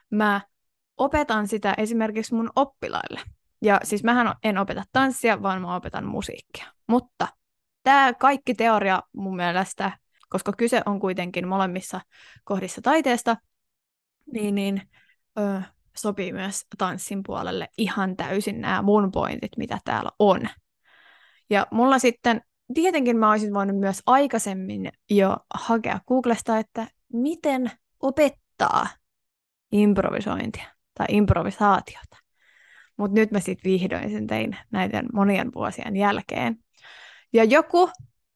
mä opetan sitä esimerkiksi mun oppilaille. Ja siis mähän en opeta tanssia, vaan mä opetan musiikkia. Mutta tämä kaikki teoria mun mielestä, koska kyse on kuitenkin molemmissa kohdissa taiteesta, niin, niin ö, sopii myös tanssin puolelle ihan täysin nämä mun pointit, mitä täällä on. Ja mulla sitten, tietenkin mä olisin voinut myös aikaisemmin jo hakea Googlesta, että miten opettaa improvisointia tai improvisaatiota. Mutta nyt mä sitten vihdoin sen tein näiden monien vuosien jälkeen. Ja joku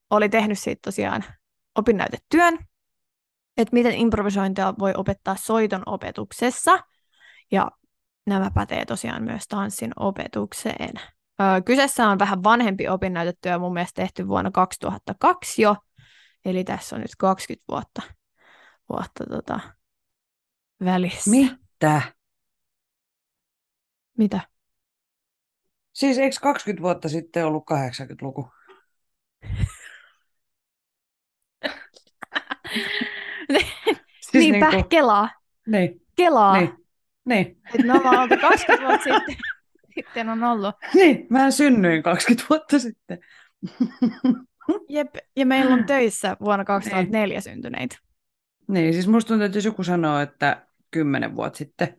oli tehnyt siitä tosiaan opinnäytetyön, että miten improvisointia voi opettaa soiton opetuksessa. Ja nämä pätee tosiaan myös tanssin opetukseen. Öö, kyseessä on vähän vanhempi opinnäytetyö, mun mielestä tehty vuonna 2002 jo. Eli tässä on nyt 20 vuotta, vuotta tota, välissä. Mitä? Mitä? Siis eikö 20 vuotta sitten ollut 80-luku? siis Niinpä, niin kuin... kelaa. Niin. Kelaa. Niin. Niin. Että me ollaan oltu 20 vuotta sitten. Sitten on ollut. Niin, mä synnyin 20 vuotta sitten. Jep, ja meillä on töissä vuonna 2004 niin. syntyneitä. Niin, siis musta tuntuu, että jos joku sanoo, että 10 vuotta sitten,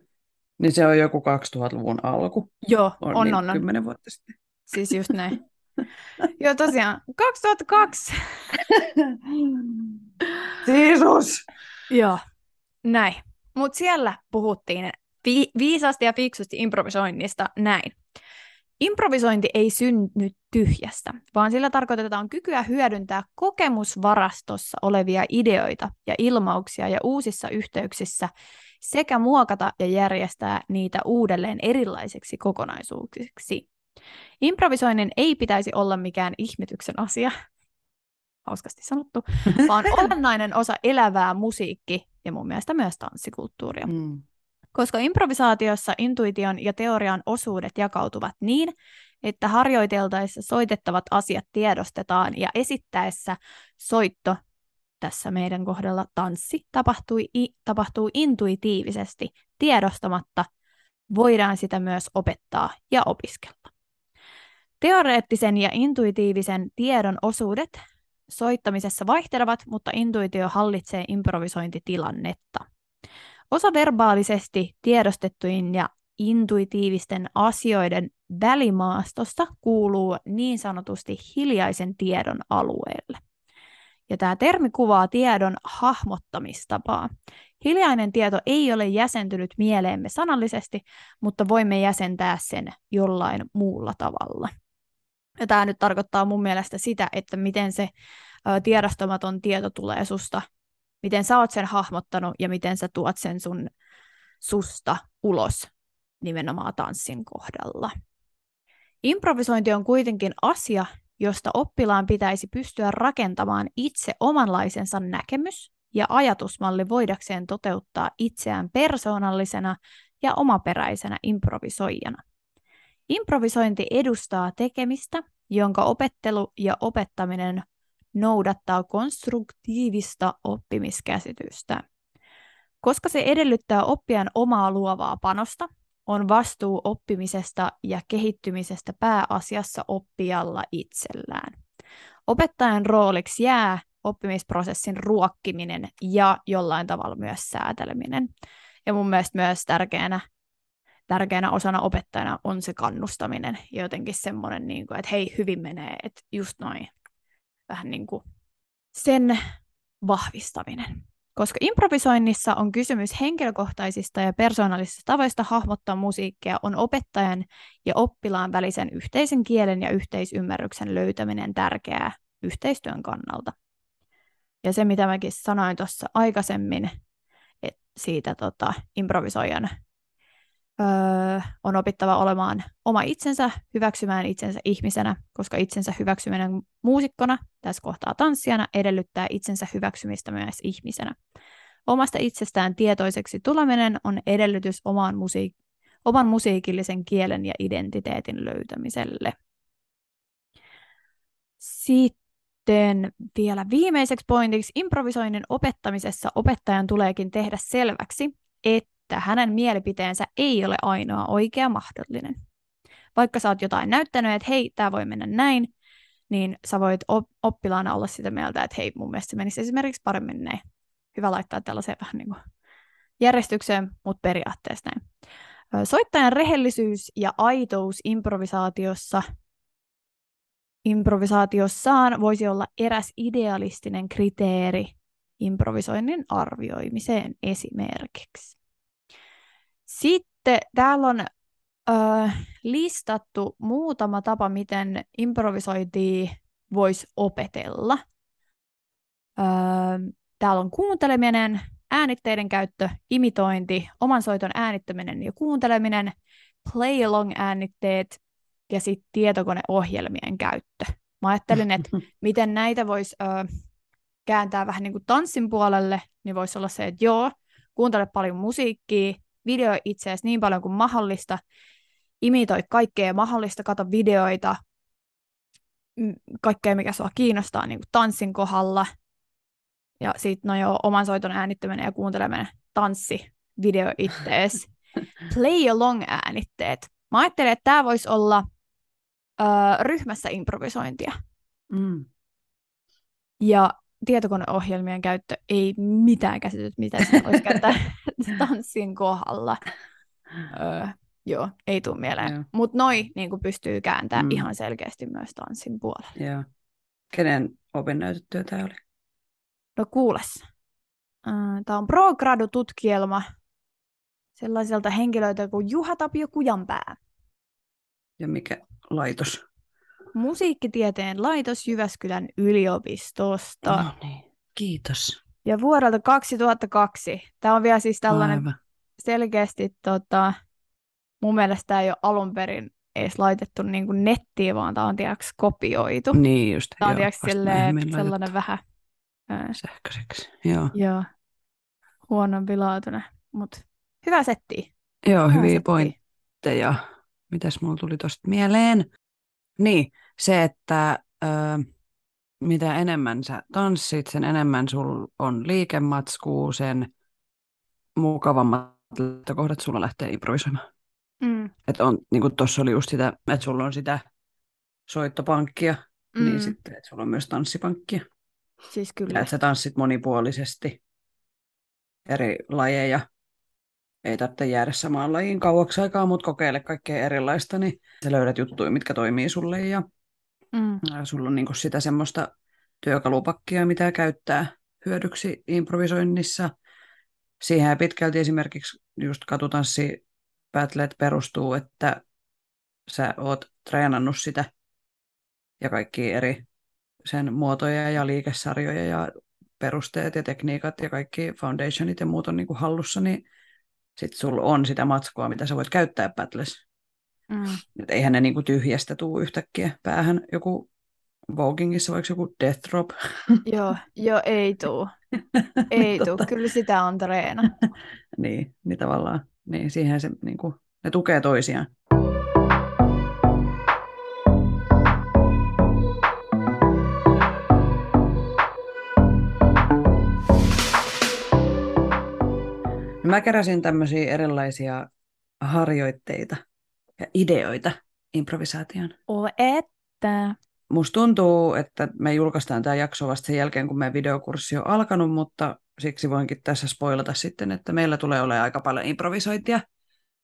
niin se on joku 2000-luvun alku. Joo, on, on, niin on. 10 vuotta sitten. Siis just näin. Joo, tosiaan, 2002. Jeesus! Joo, näin. Mutta siellä puhuttiin vi- viisaasti ja fiksusti improvisoinnista näin. Improvisointi ei synny tyhjästä, vaan sillä tarkoitetaan kykyä hyödyntää kokemusvarastossa olevia ideoita ja ilmauksia ja uusissa yhteyksissä sekä muokata ja järjestää niitä uudelleen erilaisiksi kokonaisuuksiksi. Improvisoinnin ei pitäisi olla mikään ihmetyksen asia, hauskasti sanottu, vaan olennainen osa elävää musiikki ja mun mielestä myös tanssikulttuuria. Mm. Koska improvisaatiossa intuition ja teorian osuudet jakautuvat niin, että harjoiteltaessa soitettavat asiat tiedostetaan ja esittäessä soitto, tässä meidän kohdalla tanssi, tapahtui, tapahtuu intuitiivisesti, tiedostamatta, voidaan sitä myös opettaa ja opiskella. Teoreettisen ja intuitiivisen tiedon osuudet soittamisessa vaihtelevat, mutta intuitio hallitsee improvisointitilannetta. Osa verbaalisesti tiedostettujen ja intuitiivisten asioiden välimaastosta kuuluu niin sanotusti hiljaisen tiedon alueelle. Ja tämä termi kuvaa tiedon hahmottamistapaa. Hiljainen tieto ei ole jäsentynyt mieleemme sanallisesti, mutta voimme jäsentää sen jollain muulla tavalla. Ja tämä nyt tarkoittaa mun mielestä sitä, että miten se tiedostamaton tieto tulee susta, miten sä oot sen hahmottanut ja miten sä tuot sen sun susta ulos nimenomaan tanssin kohdalla. Improvisointi on kuitenkin asia, josta oppilaan pitäisi pystyä rakentamaan itse omanlaisensa näkemys ja ajatusmalli voidakseen toteuttaa itseään persoonallisena ja omaperäisenä improvisoijana. Improvisointi edustaa tekemistä, jonka opettelu ja opettaminen noudattaa konstruktiivista oppimiskäsitystä. Koska se edellyttää oppijan omaa luovaa panosta, on vastuu oppimisesta ja kehittymisestä pääasiassa oppijalla itsellään. Opettajan rooliksi jää oppimisprosessin ruokkiminen ja jollain tavalla myös sääteleminen. Ja mun mielestä myös tärkeänä, tärkeänä osana opettajana on se kannustaminen jotenkin semmoinen, niin kuin, että hei, hyvin menee, että just noin, vähän niin kuin sen vahvistaminen koska improvisoinnissa on kysymys henkilökohtaisista ja persoonallisista tavoista hahmottaa musiikkia, on opettajan ja oppilaan välisen yhteisen kielen ja yhteisymmärryksen löytäminen tärkeää yhteistyön kannalta. Ja se, mitä mäkin sanoin tuossa aikaisemmin, että siitä tota, improvisoijan öö, on opittava olemaan oma itsensä, hyväksymään itsensä ihmisenä, koska itsensä hyväksyminen muusikkona, tässä kohtaa tanssijana, edellyttää itsensä hyväksymistä myös ihmisenä. Omasta itsestään tietoiseksi tuleminen on edellytys oman, musiik- oman musiikillisen kielen ja identiteetin löytämiselle. Sitten vielä viimeiseksi pointiksi improvisoinnin opettamisessa opettajan tuleekin tehdä selväksi, että että hänen mielipiteensä ei ole ainoa oikea mahdollinen. Vaikka sä oot jotain näyttänyt, että hei, tämä voi mennä näin, niin sä voit op- oppilaana olla sitä mieltä, että hei, mun mielestä se menisi esimerkiksi paremmin näin. Hyvä laittaa tällaiseen vähän niin kuin järjestykseen, mutta periaatteessa näin. Soittajan rehellisyys ja aitous improvisaatiossa improvisaatiossaan voisi olla eräs idealistinen kriteeri improvisoinnin arvioimiseen esimerkiksi. Sitten täällä on ö, listattu muutama tapa, miten improvisointia voisi opetella. Ö, täällä on kuunteleminen, äänitteiden käyttö, imitointi, oman soiton äänittäminen ja kuunteleminen, play along äänitteet ja sitten tietokoneohjelmien käyttö. Mä ajattelin, että miten näitä voisi kääntää vähän niin kuin tanssin puolelle, niin voisi olla se, että joo, kuuntele paljon musiikkia, video itseäsi niin paljon kuin mahdollista, imitoi kaikkea mahdollista, kato videoita, kaikkea mikä sua kiinnostaa niin kuin tanssin kohdalla, ja sitten no joo, oman soiton äänittäminen ja kuunteleminen, tanssi, video ittees, play along äänitteet. Mä ajattelen, että tämä voisi olla ö, ryhmässä improvisointia. Mm. Ja tietokoneohjelmien käyttö ei mitään käsityt, mitä se voisi käyttää tanssin kohdalla. Öö, joo, ei tule mieleen. Mutta noi niin pystyy kääntämään mm. ihan selkeästi myös tanssin puolelle. Joo. Kenen opinnäytetyö tämä oli? No kuules. Tämä on ProGradu-tutkielma sellaiselta henkilöiltä kuin Juha Tapio Kujanpää. Ja mikä laitos? Musiikkitieteen laitos Jyväskylän yliopistosta. No niin, kiitos. Ja vuodelta 2002. Tämä on vielä siis tällainen Aivan. selkeästi, tota, mun mielestä tämä ei ole alun perin edes laitettu niin kuin nettiin, vaan tämä on tiiäks, kopioitu. Niin just, Tämä on joo, tiiäks, silleen, sellainen laitettu vähän ää, sähköiseksi. Joo, joo, huonompi laatuinen, mutta hyvä setti. joo Hyvä hyviä setti. pointteja. Mitäs mulla tuli tosta mieleen? Niin, se, että ö, mitä enemmän sä tanssit, sen enemmän sul on liikematskuu, sen mukavammat lähtökohdat sulla lähtee improvisoimaan. Mm. Että on, niin kuin tuossa oli just sitä, että sulla on sitä soittopankkia, mm. niin sitten, että sulla on myös tanssipankkia. Siis Ja kyllä. että sä tanssit monipuolisesti eri lajeja. Ei tarvitse jäädä samaan lajiin kauaksi aikaa, mutta kokeile kaikkea erilaista, niin sä löydät juttuja, mitkä toimii sulle. Ja Mm. sulla on niinku sitä semmoista työkalupakkia, mitä käyttää hyödyksi improvisoinnissa. Siihen pitkälti esimerkiksi just katutanssi battlet perustuu, että sä oot treenannut sitä ja kaikki eri sen muotoja ja liikesarjoja ja perusteet ja tekniikat ja kaikki foundationit ja muut on niinku hallussa, niin sit sulla on sitä matskua, mitä sä voit käyttää battles. Mm. Et eihän ne niinku tyhjästä tuu yhtäkkiä päähän joku Vogingissa vaikka joku Death Drop. Joo, joo, ei tuu. Ei tuu. Tota. Kyllä sitä on treenattu. niin, niin tavallaan, niin siihen se niinku, ne tukee toisiaan. Mä keräsin tämmöisiä erilaisia harjoitteita ja ideoita improvisaation. O, että. Musta tuntuu, että me julkaistaan tämä jakso vasta sen jälkeen, kun meidän videokurssi on alkanut, mutta siksi voinkin tässä spoilata sitten, että meillä tulee olemaan aika paljon improvisointia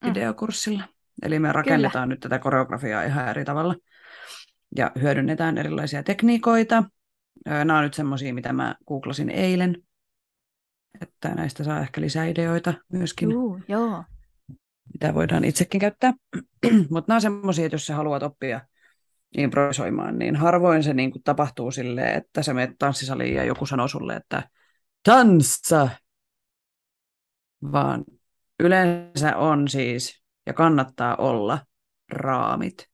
Mm. videokurssilla. Eli me rakennetaan nyt tätä koreografiaa ihan eri tavalla ja hyödynnetään erilaisia tekniikoita. Nämä on nyt semmoisia, mitä mä googlasin eilen, että näistä saa ehkä lisää ideoita myöskin Juu, joo. mitä voidaan itsekin käyttää. Mutta nämä on semmoisia, että jos sä haluat oppia improvisoimaan, niin harvoin se niin kuin tapahtuu silleen, että sä menet tanssisaliin ja joku sanoo sulle, että tanssa! Vaan yleensä on siis, ja kannattaa olla, raamit.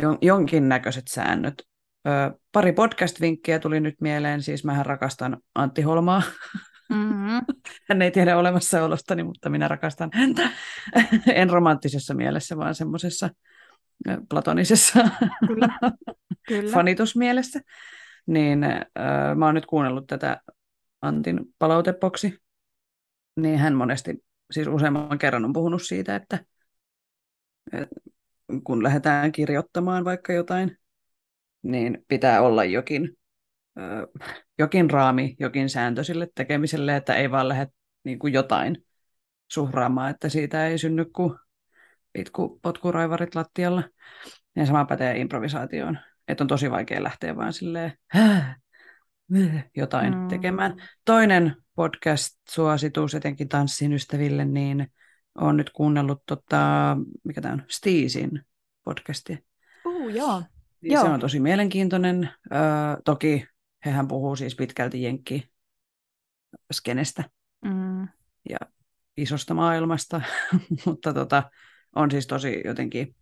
Jon- jonkinnäköiset säännöt. Ö, pari podcast-vinkkiä tuli nyt mieleen, siis mähän rakastan Antti Holmaa. Mm-hmm. Hän ei tiedä olemassaolostani, mutta minä rakastan häntä. En romanttisessa mielessä, vaan semmoisessa platonisessa Kyllä. Kyllä. fanitusmielessä. Niin äh, mä oon nyt kuunnellut tätä Antin palautepoksi. Niin hän monesti, siis useamman kerran on puhunut siitä, että, kun lähdetään kirjoittamaan vaikka jotain, niin pitää olla jokin, jokin raami, jokin sääntö sille tekemiselle, että ei vaan lähde niin kuin jotain suhraamaan, että siitä ei synny kuin itku potkuraivarit lattialla. Ja sama pätee improvisaatioon, että on tosi vaikea lähteä vaan silleen jotain Mm. tekemään. Toinen podcast-suositus etenkin tanssin ystäville, niin olen nyt kuunnellut, tota, mikä tämä on, Steezin podcastia. Uh, joo. Niin Joo. Se on tosi mielenkiintoinen. Öö, toki hehän puhuu siis pitkälti jenkki skenestä Mm. ja isosta maailmasta, mutta tota, on siis tosi jotenkin,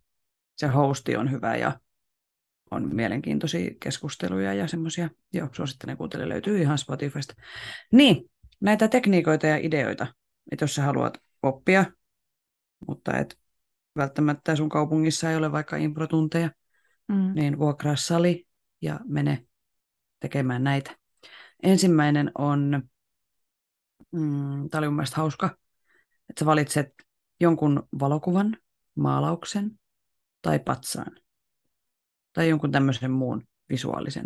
se hosti on hyvä ja on mielenkiintoisia keskusteluja ja semmoisia, joo, suosittelen kuuntele, löytyy ihan Spotifysta. Niin, näitä tekniikoita ja ideoita, että jos sä haluat oppia, mutta et välttämättä sun kaupungissa ei ole vaikka improtunteja, Mm. niin vuokraa sali ja mene tekemään näitä. Ensimmäinen on, mm, tämä oli mun mielestä hauska, että sä valitset jonkun valokuvan, maalauksen tai patsaan tai jonkun tämmöisen muun visuaalisen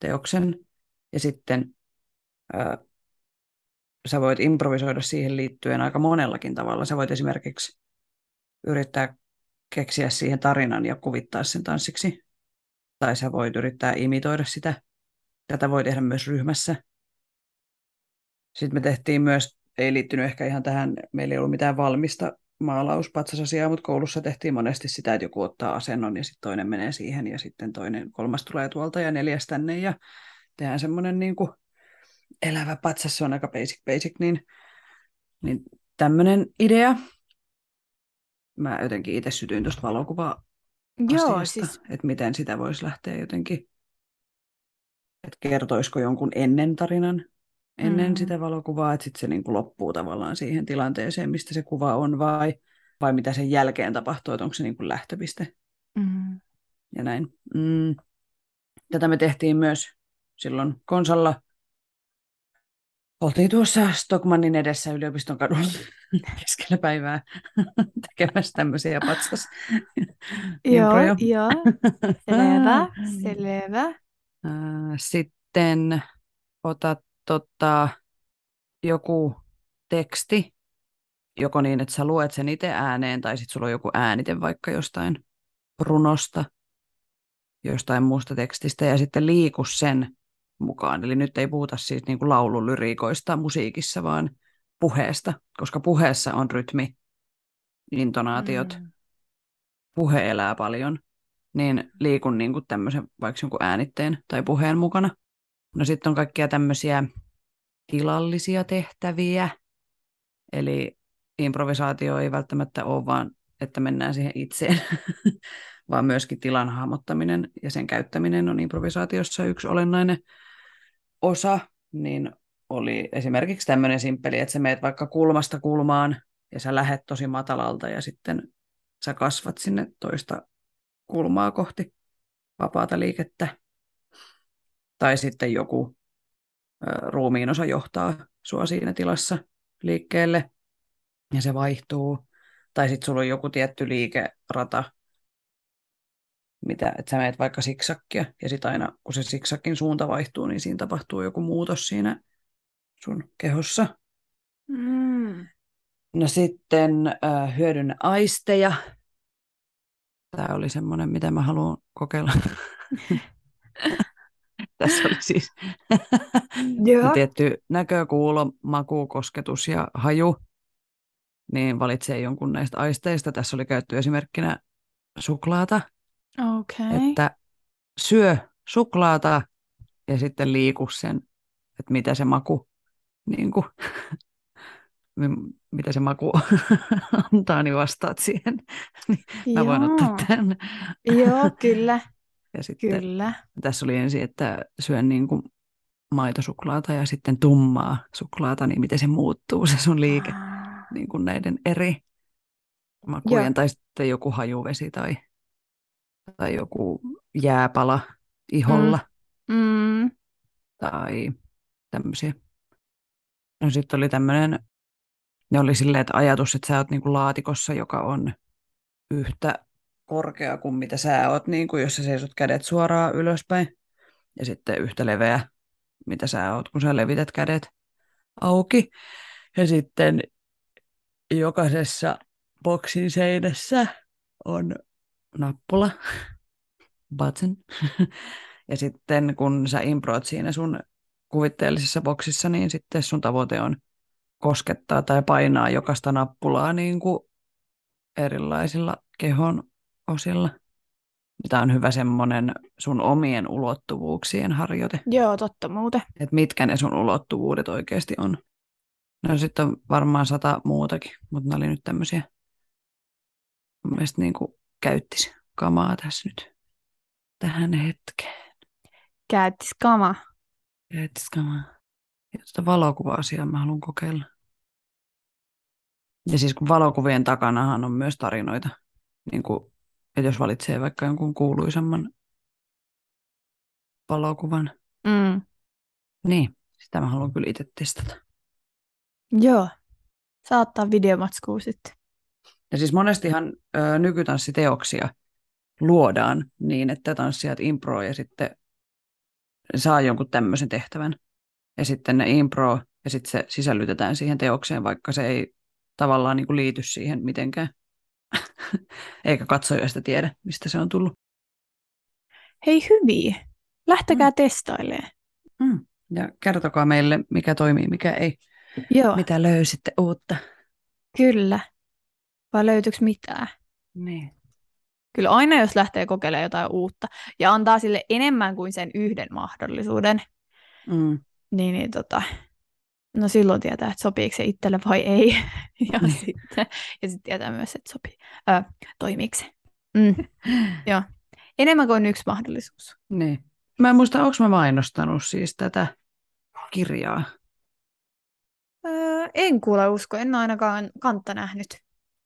teoksen ja sitten ö, sä voit improvisoida siihen liittyen aika monellakin tavalla. Sä voit esimerkiksi yrittää keksiä siihen tarinan ja kuvittaa sen tanssiksi. Tai sä voit yrittää imitoida sitä. Tätä voi tehdä myös ryhmässä. Sitten me tehtiin myös, ei liittynyt ehkä ihan tähän, meillä ei ollut mitään valmista maalauspatsasasiaa, mutta koulussa tehtiin monesti sitä, että joku ottaa asennon ja sitten toinen menee siihen ja sitten toinen, kolmas tulee tuolta ja neljäs tänne ja tehdään semmoinen niin kuin elävä patsas, se on aika basic basic, niin, niin tämmöinen idea. mä jotenkin itse sytyin tuosta valokuva Joo, siis että miten sitä voisi lähteä jotenkin, että kertoisiko jonkun ennen tarinan, ennen mm. sitä valokuvaa, että sitten se niin kuin loppuu tavallaan siihen tilanteeseen, mistä se kuva on, vai, vai mitä sen jälkeen tapahtuu, että onko se niin kuin lähtöpiste. mm. Ja näin. Mm. Tätä me tehtiin myös silloin konsalla. Oltiin tuossa Stockmannin edessä yliopiston kadulla keskellä päivää tekemässä tämmöisiä patsas. Joo, joo. Selvä, selvä. Sitten otat tota, joku teksti, joko niin, että sä luet sen itse ääneen, tai sitten sulla on joku äänite vaikka jostain runosta, jostain muusta tekstistä, ja sitten liiku sen mukaan. Eli nyt ei puhuta siis niin kuin laululyriikoista musiikissa, vaan puheesta, koska puheessa on rytmi, intonaatiot, mm. puhe elää paljon, niin liikun niin kuin tämmöisen vaikka jonkun äänitteen tai puheen mukana. No sitten on kaikkia tämmöisiä tilallisia tehtäviä, eli improvisaatio ei välttämättä ole vaan, että mennään siihen itseen, vaan myöskin tilan hahmottaminen ja sen käyttäminen on improvisaatiossa yksi olennainen osa, niin oli esimerkiksi tämmöinen simppeli, että sä meet vaikka kulmasta kulmaan ja sä lähet tosi matalalta ja sitten sä kasvat sinne toista kulmaa kohti vapaata liikettä. Tai sitten joku ruumiin osa johtaa sua siinä tilassa liikkeelle ja se vaihtuu. Tai sitten sulla on joku tietty liikerata, mitä, että sä meet vaikka siksakkia ja sitten aina kun se siksakin suunta vaihtuu, niin siinä tapahtuu joku muutos siinä sun kehossa. Mm. No sitten äh, hyödynnä aisteja. Tämä oli semmoinen, mitä mä haluan kokeilla. Tässä oli siis tietty näkö, kuulo, maku, kosketus ja haju. Niin valitsee jonkun näistä aisteista. Tässä oli käytetty esimerkkinä suklaata. Okay. Että syö suklaata ja sitten liiku sen, että mitä se maku niin kuin, mitä se maku antaa, niin vastaat siihen. Niin mä voin ottaa tämän. Joo, kyllä. Ja sitten kyllä. tässä oli ensin, että syön niin kuin maitosuklaata ja sitten tummaa suklaata, niin miten se muuttuu se sun liike niin kuin näiden eri makujen, Joo. tai sitten joku hajuvesi tai, tai joku jääpala iholla. Mm. Mm. Tai tämmöisiä. No sitten oli tämmöinen, ne oli silleen, että ajatus, että sä oot niin kuin laatikossa, joka on yhtä korkea kuin mitä sä oot, niin kuin jos sä seisot kädet suoraan ylöspäin. Ja sitten yhtä leveä, mitä sä oot, kun sä levität kädet auki. Ja sitten jokaisessa boksin seinässä on nappula, button. Ja sitten kun sä improot siinä sun kuvitteellisessa boksissa, niin sitten sun tavoite on koskettaa tai painaa jokaista nappulaa niin kuin erilaisilla kehon osilla. Tämä on hyvä semmoinen sun omien ulottuvuuksien harjoite. Joo, totta muuten. Että mitkä ne sun ulottuvuudet oikeasti on. No sitten on varmaan sata muutakin, mutta ne oli nyt tämmöisiä, mun mielestä niin kuin käyttisi kamaa tässä nyt tähän hetkeen. Käyttis kama. Jättiskamaa. Ja tuota valokuva-asiaa mä haluan kokeilla. Ja siis kun valokuvien takanahan on myös tarinoita. Niin kuin, että jos valitsee vaikka jonkun kuuluisamman valokuvan. Mm. Niin, sitä mä haluan kyllä itse testata. Joo. Saattaa videomatskua sitten. Ja siis monestihan ö, nykytanssiteoksia luodaan niin, että tanssijat impro ja sitten saa jonkun tämmöisen tehtävän. Ja sitten ne impro ja sitten se sisällytetään siihen teokseen, vaikka se ei tavallaan niin kuin liity siihen mitenkään. Eikä katsoja sitä tiedä, mistä se on tullut. Hei hyviä. Lähtekää mm. testailemaan. Mm. Ja kertokaa meille, mikä toimii, mikä ei. Joo. Mitä löysitte uutta? Kyllä. Vai löytyykö mitään? Niin. Kyllä aina, jos lähtee kokeilemaan jotain uutta ja antaa sille enemmän kuin sen yhden mahdollisuuden, mm. niin, niin tota, No silloin tietää, että sopiiko se itselle vai ei. ja Niin. sitten ja sit tietää myös, että sopii. Ö, toimiiko se. Mm. Joo. Enemmän kuin yksi mahdollisuus. Niin. Mä en muista, onko mä mainostanut siis tätä kirjaa. Öö, en kuule usko, en ole ainakaan kantta nähnyt.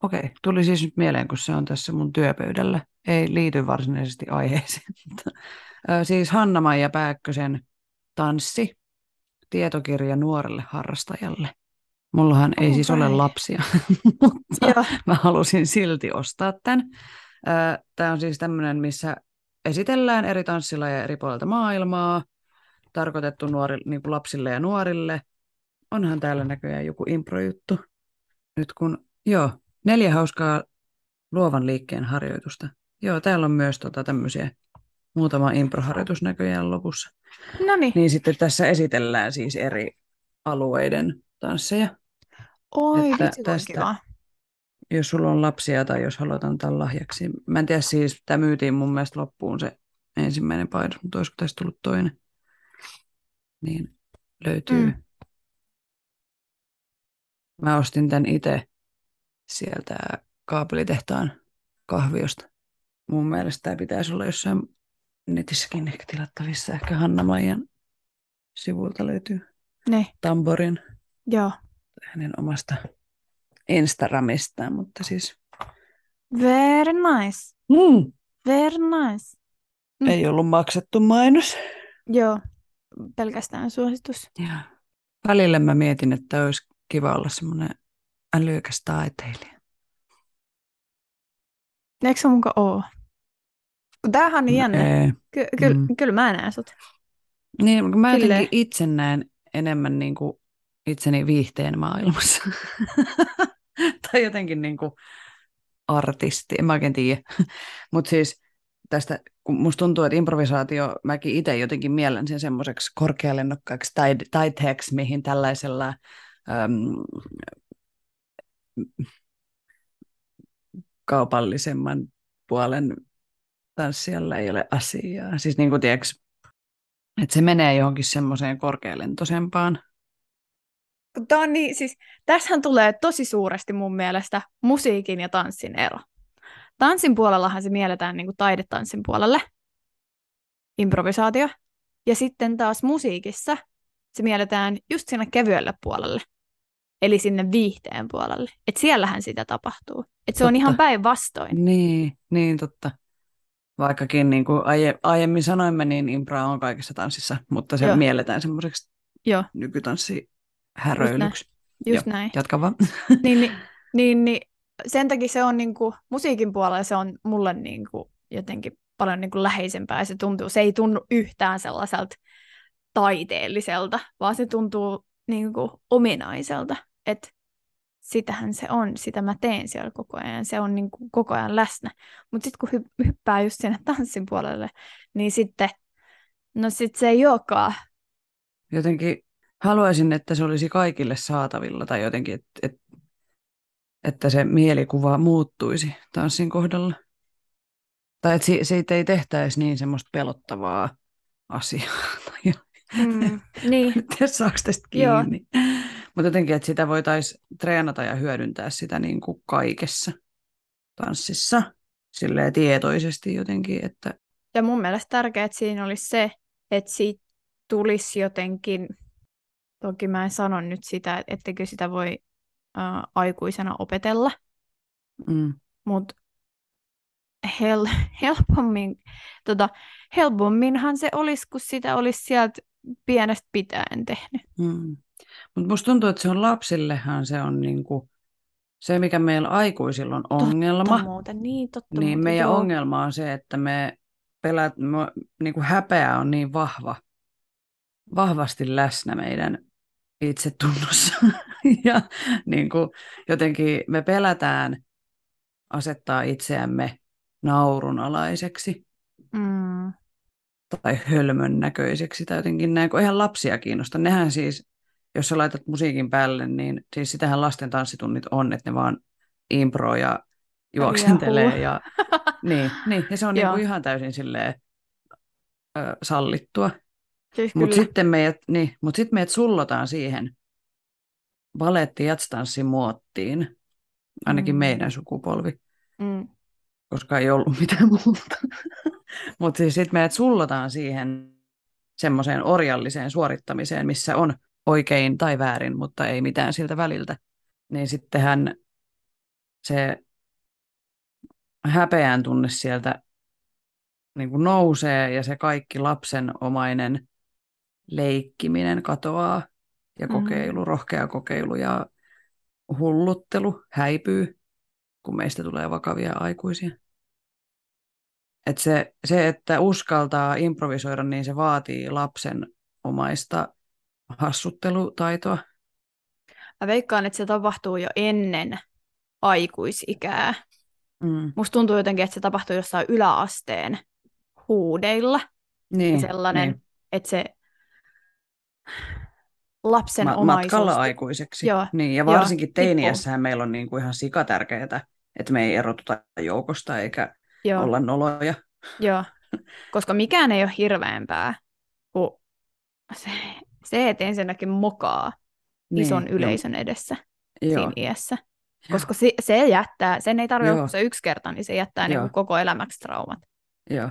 Okei, tuli siis nyt mieleen, kun se on tässä mun työpöydällä. Ei liity varsinaisesti aiheeseen. siis Hanna-Maija Pääkkösen Tanssi, tietokirja nuorelle harrastajalle. Mullahan ei siis ole lapsia, mutta Joo. mä halusin silti ostaa tämän. Tämä on siis tämmöinen, missä esitellään eri tanssilajeja eri puolilta maailmaa, tarkoitettu nuori, niin kuin lapsille ja nuorille. Onhan täällä näköjään joku improjuttu. Nyt kun, joo, neljä hauskaa luovan liikkeen harjoitusta. Joo, täällä on myös tota tämmöisiä muutama improharjoitus näköjään lopussa. No niin. Niin sitten tässä esitellään siis eri alueiden tansseja. Oi, että vitsi, tästä- kiva. jos sulla on lapsia tai jos haluat antaa lahjaksi. Mä en tiedä siis, tämä myytiin mun mielestä loppuun se ensimmäinen painos, mutta olisiko tästä tullut toinen. Niin löytyy. Mm. Mä ostin tämän itse sieltä kaapelitehtaan kahviosta. Mun mielestä tämä pitäisi olla jossain netissäkin ehkä tilattavissa. Ehkä Hanna-Maijan sivulta löytyy Ne, Tamborin joo. hänen omasta Instagramistaan, mutta siis Very nice. mm, Very nice. Mm. ei ollut maksettu mainos. Joo, pelkästään suositus. Ja välillä mä mietin, että olisi kiva olla semmoinen älykäs taiteilija. Eikö se muka oo? Tämähän on niin jännä. Ei. Ky- ky- Mm. Kyllä mä näen sut. Niin, mä Silleen. jotenkin itse näen enemmän niin kuin itseni viihteen maailmassa. tai jotenkin niin kuin artisti, en mä oikein tiedä. Mutta siis tästä, kun musta tuntuu, että improvisaatio, mäkin itse jotenkin mielen sen semmoiseksi korkealennokkaaksi taide- taiteeksi, mihin tällaisella äm, kaupallisemman puolen tanssijalla ei ole asiaa. Siis niin kuin tiedätkö, että se menee johonkin semmoiseen korkealentoisempaan. Tää on niin, siis, tässähän tulee tosi suuresti mun mielestä musiikin ja tanssin ero. Tanssin puolellahan se mielletään niin kuin taidetanssin puolelle, improvisaatio. Ja sitten taas musiikissa se mielletään just sinne kevyelle puolelle, eli sinne viihteen puolelle. Et siellähän sitä tapahtuu. Et se on Totta. ihan päinvastoin. Niin, niin totta. Vaikkakin niin kuin aie, aiemmin sanoimme, niin impro on kaikessa tanssissa, mutta se Joo. Mielletään semmoiseksi nykytanssihäröilyksi. just Joo. näin. Jatka vaan. niin, niin, niin, niin, sen takia se on niinku, musiikin puolella se on mulle niinku, jotenkin paljon niinku läheisempää ja se tuntuu, se ei tunnu yhtään sellaiselta taiteelliselta, vaan se tuntuu niinku ominaiselta, että sitähän se on, sitä mä teen siellä koko ajan, se on niinku koko ajan läsnä. Mutta sitten kun hy- hyppää just sinne tanssin puolelle, niin sitten, no sit se ei olekaan. Jotenkin haluaisin, että se olisi kaikille saatavilla tai jotenkin, että, että, että se mielikuva muuttuisi tanssin kohdalla. Tai että si- siitä ei tehtäisi niin semmoista pelottavaa asiaa. Mm, niin, tiedä, saako tästä Joo. Mutta jotenkin, että sitä voitaisiin treenata ja hyödyntää sitä niin kuin kaikessa tanssissa. Silleen tietoisesti jotenkin, että Ja mun mielestä tärkeää siinä olisi se, että siitä tulisi jotenkin, toki mä en sano nyt sitä, että ettekö sitä voi ä, aikuisena opetella, mm, mutta hel, helpommin, tota, helpomminhan se olisi, kun sitä olisi sieltä pienestä pitäen tehnyt. mm. Mutta musta tuntuu, että se on lapsillehan se on niin kuin, se, mikä meillä aikuisilla on ongelma. Totta muuten, niin totta Niin muuten, meidän joo. ongelma on se, että me pelät, me, niin kuin häpeä on niin vahva, vahvasti läsnä meidän itsetunnossa. ja niin kuin, jotenkin me pelätään asettaa itseämme naurunalaiseksi Mm, tai hölmön näköiseksi tai jotenkin näin, kun eihän lapsia kiinnosta. Nehän siis, jos sä laitat musiikin päälle, niin siis sitähän lasten tanssitunnit on, että ne vaan impro ja juoksentelee ja niin, niin, ja se on niinku ihan täysin silleen, ö, sallittua. siis Mutta sitten meidät, niin, mut sit meidät sullotaan siihen, valetti muottiin, ainakin Mm. meidän sukupolvi, Mm. koska ei ollut mitään muuta. Mutta siis sitten meidät sullotaan siihen semmoiseen orjalliseen suorittamiseen, missä on oikein tai väärin, mutta ei mitään siltä väliltä. Niin sittenhän se häpeän tunne sieltä niin kuin nousee ja se kaikki lapsenomainen leikkiminen katoaa ja Mm. kokeilu, rohkea kokeilu ja hulluttelu häipyy, kun meistä tulee vakavia aikuisia. Et se, se, että uskaltaa improvisoida, niin se vaatii lapsen omaista hassuttelutaitoa. Mä veikkaan, että se tapahtuu jo ennen aikuisikää. Mm. Musta tuntuu jotenkin, että se tapahtuu jossain yläasteen huudeilla. Niin, sellainen, niin. että se lapsen Ma- omaisuus... matkalla aikuiseksi. Joo, Niin, ja joo, varsinkin tippuu. teiniässähän meillä on niin kuin ihan sikatärkeää, että me ei erotuta joukosta eikä Joo, olla noloja. joo. Koska mikään ei ole hirveämpää kuin se, se että ensinnäkin mokaa ison Niin, yleisön edessä Joo, siinä joo, iässä. Koska se, se jättää, sen ei tarvitse Joo. olla se yksi kerta, niin se jättää niin Joo. koko elämäksi traumat. joo.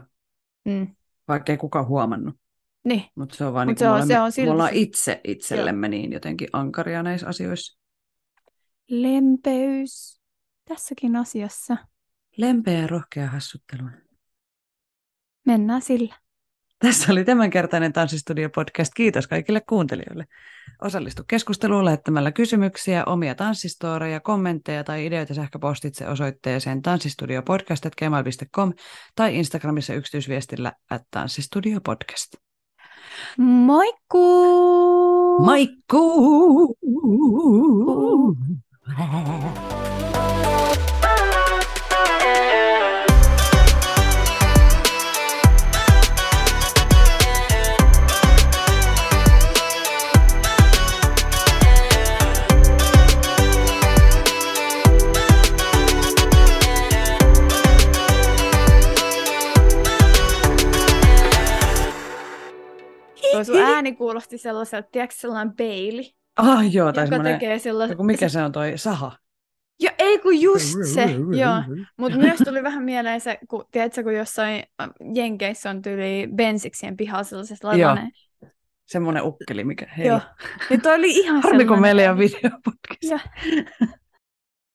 Mm. Vaikka ei kukaan huomannut. Niin, Mutta se on vaan Mut niin se on- olemme, se on silti me ollaan se- itse itsellemme niin jotenkin ankaria näissä asioissa. lempeys tässäkin asiassa. Lempeä ja rohkea hassuttelu. Mennään sillä. Tässä oli tämänkertainen Tanssistudio-podcast. Kiitos kaikille kuuntelijoille. Osallistu keskusteluun lähettämällä kysymyksiä, omia tanssistoreja, kommentteja tai ideoita sähköpostitse osoitteeseen tanssistudiopodcast.gmail.com tai Instagramissa yksityisviestillä at tanssistudiopodcast. Moikkuu! Maikku! Tuo sun ääni kuulosti sellaiselta, tiedätkö sellainen peili, Ah joo, tai joka semmoinen, tekee sellaisen... joku mikä se on toi saha. Jo, ei kun just se, joo. Mutta myös tuli vähän mieleen se, kun, tiedätkö, kun jossain äh, Jenkeissä on tyyli bensiksien pihalla sellaiset lavanen. Semmoinen ukkeli, mikä hei. Joo. Niin toi oli ihan Harmi, kun sellainen. meillä ei ole videopodcast. Joo.